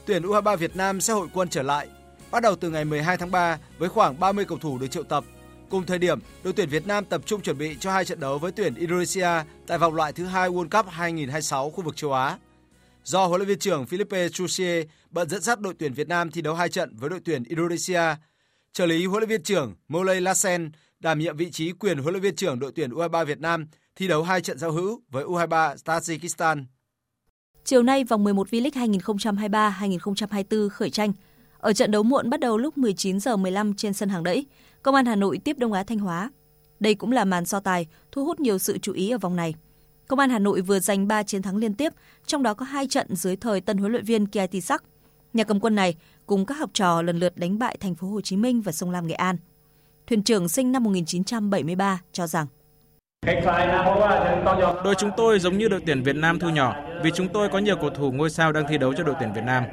Tuyển U23 Việt Nam sẽ hội quân trở lại, bắt đầu từ ngày 12 tháng 3 với khoảng 30 cầu thủ được triệu tập. Cùng thời điểm, đội tuyển Việt Nam tập trung chuẩn bị cho hai trận đấu với tuyển Indonesia tại vòng loại thứ hai World Cup 2026 khu vực châu Á. Do huấn luyện viên trưởng Philippe Chusie bận dẫn dắt đội tuyển Việt Nam thi đấu hai trận với đội tuyển Indonesia trợ lý huấn luyện viên trưởng Molay Lassen đảm nhiệm vị trí quyền huấn luyện viên trưởng đội tuyển U23 Việt Nam thi đấu hai trận giao hữu với U23 Tajikistan. Chiều nay vòng 11 V-League 2023-2024 khởi tranh. Ở trận đấu muộn bắt đầu lúc 19 giờ 15 trên sân hàng đẫy, Công an Hà Nội tiếp Đông Á Thanh Hóa. Đây cũng là màn so tài thu hút nhiều sự chú ý ở vòng này. Công an Hà Nội vừa giành 3 chiến thắng liên tiếp, trong đó có 2 trận dưới thời tân huấn luyện viên Kiai Sắc. Nhà cầm quân này cùng các học trò lần lượt đánh bại thành phố Hồ Chí Minh và Sông Lam Nghệ An. Thuyền trưởng sinh năm 1973 cho rằng Đội chúng tôi giống như đội tuyển Việt Nam thu nhỏ vì chúng tôi có nhiều cầu thủ ngôi sao đang thi đấu cho đội tuyển Việt Nam.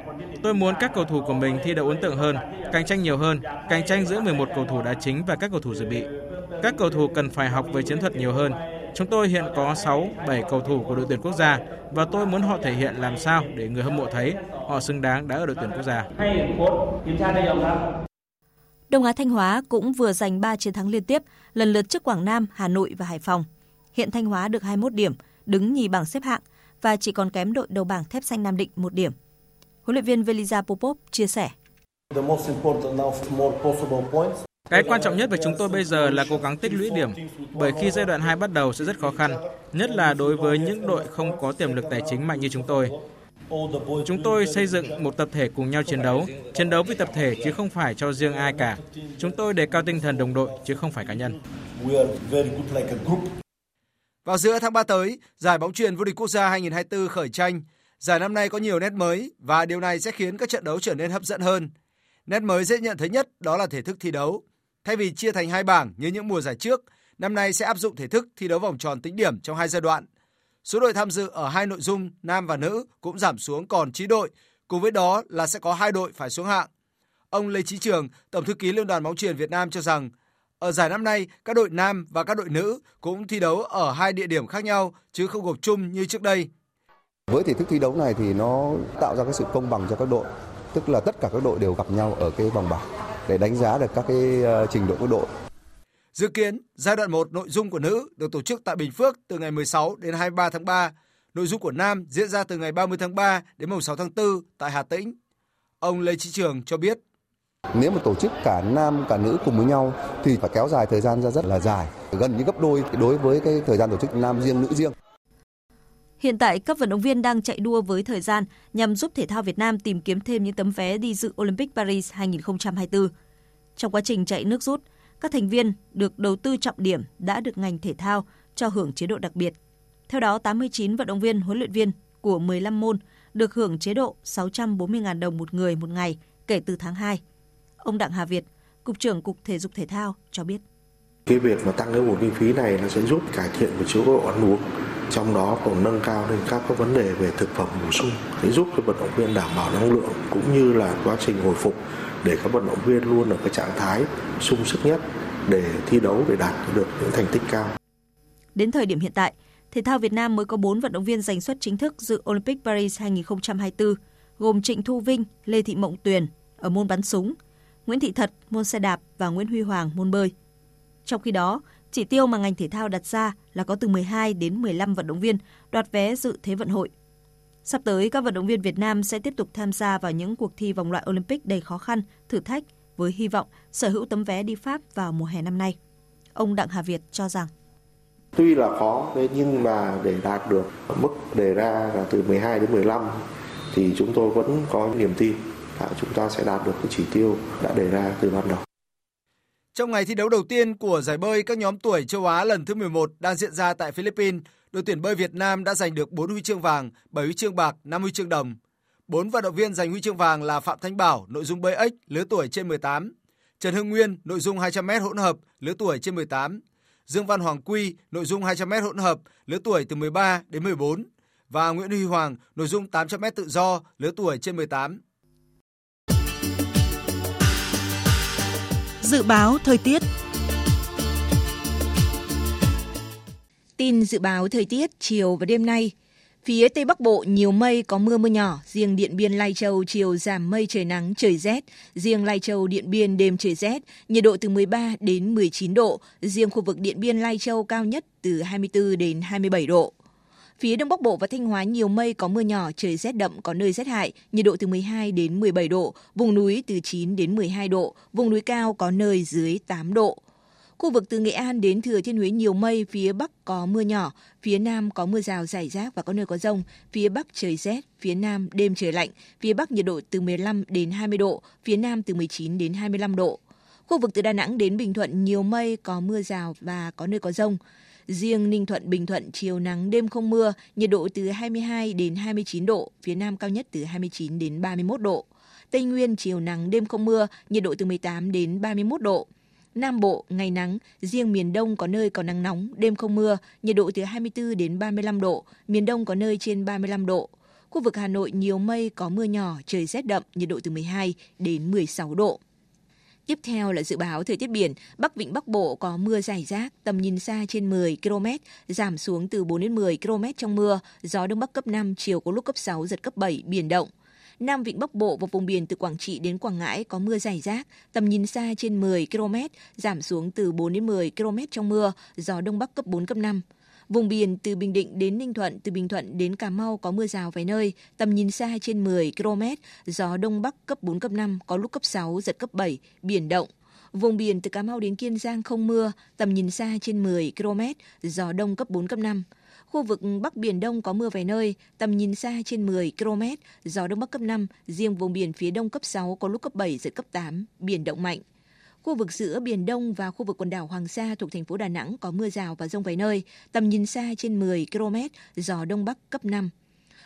Tôi muốn các cầu thủ của mình thi đấu ấn tượng hơn, cạnh tranh nhiều hơn, cạnh tranh giữa 11 cầu thủ đá chính và các cầu thủ dự bị. Các cầu thủ cần phải học về chiến thuật nhiều hơn. Chúng tôi hiện có 6, 7 cầu thủ của đội tuyển quốc gia và tôi muốn họ thể hiện làm sao để người hâm mộ thấy họ xứng đáng đá ở đội tuyển quốc gia. Đông Á Thanh Hóa cũng vừa giành 3 chiến thắng liên tiếp, lần lượt trước Quảng Nam, Hà Nội và Hải Phòng. Hiện Thanh Hóa được 21 điểm, đứng nhì bảng xếp hạng và chỉ còn kém đội đầu bảng Thép Xanh Nam Định một điểm. Huấn luyện viên Veliza Popov chia sẻ. Cái quan trọng nhất với chúng tôi bây giờ là cố gắng tích lũy điểm, bởi khi giai đoạn 2 bắt đầu sẽ rất khó khăn, nhất là đối với những đội không có tiềm lực tài chính mạnh như chúng tôi. Chúng tôi xây dựng một tập thể cùng nhau chiến đấu, chiến đấu với tập thể chứ không phải cho riêng ai cả. Chúng tôi đề cao tinh thần đồng đội chứ không phải cá nhân. Vào giữa tháng 3 tới, giải bóng truyền vô địch quốc gia 2024 khởi tranh. Giải năm nay có nhiều nét mới và điều này sẽ khiến các trận đấu trở nên hấp dẫn hơn. Nét mới dễ nhận thấy nhất đó là thể thức thi đấu. Thay vì chia thành hai bảng như những mùa giải trước, năm nay sẽ áp dụng thể thức thi đấu vòng tròn tính điểm trong hai giai đoạn. Số đội tham dự ở hai nội dung nam và nữ cũng giảm xuống còn 9 đội, cùng với đó là sẽ có hai đội phải xuống hạng. Ông Lê Chí Trường, Tổng thư ký Liên đoàn bóng chuyền Việt Nam cho rằng, ở giải năm nay, các đội nam và các đội nữ cũng thi đấu ở hai địa điểm khác nhau chứ không gộp chung như trước đây. Với thể thức thi đấu này thì nó tạo ra cái sự công bằng cho các đội, tức là tất cả các đội đều gặp nhau ở cái vòng bảng để đánh giá được các cái ờ, trình độ của đội. Dự kiến, giai đoạn 1 nội dung của nữ được tổ chức tại Bình Phước từ ngày 16 đến 23 tháng 3. Nội dung của nam diễn ra từ ngày 30 tháng 3 đến mùng 6 tháng 4 tại Hà Tĩnh. Ông Lê Chí Trường cho biết. Nếu mà tổ chức cả nam cả nữ cùng với nhau thì phải kéo dài thời gian ra rất là dài, gần như gấp đôi đối với cái thời gian tổ chức nam riêng nữ riêng. Hiện tại, các vận động viên đang chạy đua với thời gian nhằm giúp thể thao Việt Nam tìm kiếm thêm những tấm vé đi dự Olympic Paris 2024. Trong quá trình chạy nước rút, các thành viên được đầu tư trọng điểm đã được ngành thể thao cho hưởng chế độ đặc biệt. Theo đó, 89 vận động viên huấn luyện viên của 15 môn được hưởng chế độ 640.000 đồng một người một ngày kể từ tháng 2. Ông Đặng Hà Việt, Cục trưởng Cục Thể dục Thể thao cho biết. Cái việc mà tăng cái nguồn kinh phí này nó sẽ giúp cải thiện về chế độ ăn uống, trong đó còn nâng cao lên các cái vấn đề về thực phẩm bổ sung để giúp cho vận động viên đảm bảo năng lượng cũng như là quá trình hồi phục để các vận động viên luôn ở cái trạng thái sung sức nhất để thi đấu để đạt được những thành tích cao. Đến thời điểm hiện tại, thể thao Việt Nam mới có 4 vận động viên giành xuất chính thức dự Olympic Paris 2024, gồm Trịnh Thu Vinh, Lê Thị Mộng Tuyền ở môn bắn súng, Nguyễn Thị Thật môn xe đạp và Nguyễn Huy Hoàng môn bơi. Trong khi đó, chỉ tiêu mà ngành thể thao đặt ra là có từ 12 đến 15 vận động viên đoạt vé dự Thế vận hội. Sắp tới, các vận động viên Việt Nam sẽ tiếp tục tham gia vào những cuộc thi vòng loại Olympic đầy khó khăn, thử thách với hy vọng sở hữu tấm vé đi Pháp vào mùa hè năm nay. Ông Đặng Hà Việt cho rằng Tuy là khó nhưng mà để đạt được mức đề ra là từ 12 đến 15 thì chúng tôi vẫn có niềm tin là chúng ta sẽ đạt được cái chỉ tiêu đã đề ra từ ban đầu. Trong ngày thi đấu đầu tiên của giải bơi các nhóm tuổi châu Á lần thứ 11 đang diễn ra tại Philippines, đội tuyển bơi Việt Nam đã giành được 4 huy chương vàng, 7 huy chương bạc, 5 huy chương đồng. Bốn vận động viên giành huy chương vàng là Phạm Thanh Bảo, nội dung bơi ếch, lứa tuổi trên 18, Trần Hưng Nguyên, nội dung 200m hỗn hợp, lứa tuổi trên 18, Dương Văn Hoàng Quy, nội dung 200m hỗn hợp, lứa tuổi từ 13 đến 14 và Nguyễn Huy Hoàng, nội dung 800m tự do, lứa tuổi trên 18. Dự báo thời tiết Tin dự báo thời tiết chiều và đêm nay. Phía Tây Bắc Bộ nhiều mây có mưa mưa nhỏ, riêng Điện Biên Lai Châu chiều giảm mây trời nắng trời rét, riêng Lai Châu Điện Biên đêm trời rét, nhiệt độ từ 13 đến 19 độ, riêng khu vực Điện Biên Lai Châu cao nhất từ 24 đến 27 độ. Phía Đông Bắc Bộ và Thanh Hóa nhiều mây có mưa nhỏ, trời rét đậm có nơi rét hại, nhiệt độ từ 12 đến 17 độ, vùng núi từ 9 đến 12 độ, vùng núi cao có nơi dưới 8 độ. Khu vực từ Nghệ An đến Thừa Thiên Huế nhiều mây, phía Bắc có mưa nhỏ, phía Nam có mưa rào rải rác và có nơi có rông, phía Bắc trời rét, phía Nam đêm trời lạnh, phía Bắc nhiệt độ từ 15 đến 20 độ, phía Nam từ 19 đến 25 độ. Khu vực từ Đà Nẵng đến Bình Thuận nhiều mây, có mưa rào và có nơi có rông. Riêng Ninh Thuận, Bình Thuận chiều nắng đêm không mưa, nhiệt độ từ 22 đến 29 độ, phía Nam cao nhất từ 29 đến 31 độ. Tây Nguyên chiều nắng đêm không mưa, nhiệt độ từ 18 đến 31 độ. Nam Bộ ngày nắng, riêng miền Đông có nơi có nắng nóng, đêm không mưa, nhiệt độ từ 24 đến 35 độ, miền Đông có nơi trên 35 độ. Khu vực Hà Nội nhiều mây có mưa nhỏ, trời rét đậm, nhiệt độ từ 12 đến 16 độ. Tiếp theo là dự báo thời tiết biển, Bắc Vịnh Bắc Bộ có mưa rải rác, tầm nhìn xa trên 10 km, giảm xuống từ 4 đến 10 km trong mưa, gió Đông Bắc cấp 5, chiều có lúc cấp 6, giật cấp 7, biển động. Nam Vịnh Bắc Bộ và vùng biển từ Quảng Trị đến Quảng Ngãi có mưa rải rác, tầm nhìn xa trên 10 km, giảm xuống từ 4 đến 10 km trong mưa, gió Đông Bắc cấp 4, cấp 5. Vùng biển từ Bình Định đến Ninh Thuận, từ Bình Thuận đến Cà Mau có mưa rào vài nơi, tầm nhìn xa trên 10 km, gió Đông Bắc cấp 4, cấp 5, có lúc cấp 6, giật cấp 7, biển động. Vùng biển từ Cà Mau đến Kiên Giang không mưa, tầm nhìn xa trên 10 km, gió Đông cấp 4, cấp 5. Khu vực Bắc Biển Đông có mưa vài nơi, tầm nhìn xa trên 10 km, gió Đông Bắc cấp 5, riêng vùng biển phía Đông cấp 6 có lúc cấp 7, giật cấp 8, biển động mạnh. Khu vực giữa Biển Đông và khu vực quần đảo Hoàng Sa thuộc thành phố Đà Nẵng có mưa rào và rông vài nơi, tầm nhìn xa trên 10 km, gió Đông Bắc cấp 5.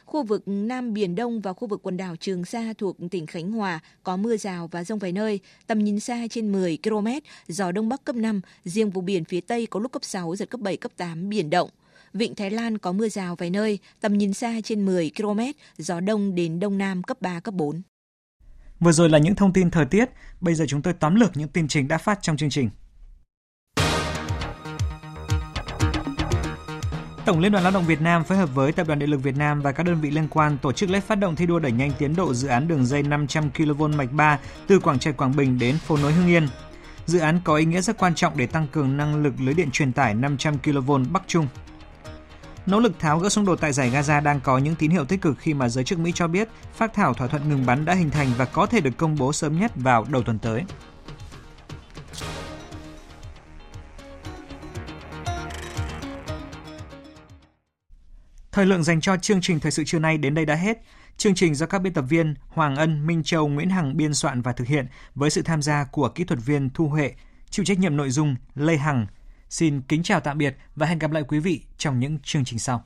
Khu vực Nam Biển Đông và khu vực quần đảo Trường Sa thuộc tỉnh Khánh Hòa có mưa rào và rông vài nơi, tầm nhìn xa trên 10 km, gió Đông Bắc cấp 5, riêng vùng biển phía Tây có lúc cấp 6, giật cấp 7, cấp 8, biển động. Vịnh Thái Lan có mưa rào vài nơi, tầm nhìn xa trên 10 km, gió đông đến đông nam cấp 3, cấp 4. Vừa rồi là những thông tin thời tiết, bây giờ chúng tôi tóm lược những tin chính đã phát trong chương trình. Tổng Liên đoàn Lao động Việt Nam phối hợp với Tập đoàn Điện lực Việt Nam và các đơn vị liên quan tổ chức lễ phát động thi đua đẩy nhanh tiến độ dự án đường dây 500 kV mạch 3 từ Quảng Trạch Quảng Bình đến phố nối Hưng Yên. Dự án có ý nghĩa rất quan trọng để tăng cường năng lực lưới điện truyền tải 500 kV Bắc Trung. Nỗ lực tháo gỡ xung đột tại giải Gaza đang có những tín hiệu tích cực khi mà giới chức Mỹ cho biết phát thảo thỏa thuận ngừng bắn đã hình thành và có thể được công bố sớm nhất vào đầu tuần tới. Thời lượng dành cho chương trình thời sự trưa nay đến đây đã hết. Chương trình do các biên tập viên Hoàng Ân, Minh Châu, Nguyễn Hằng biên soạn và thực hiện với sự tham gia của kỹ thuật viên Thu Huệ, chịu trách nhiệm nội dung Lê Hằng, Xin kính chào tạm biệt và hẹn gặp lại quý vị trong những chương trình sau.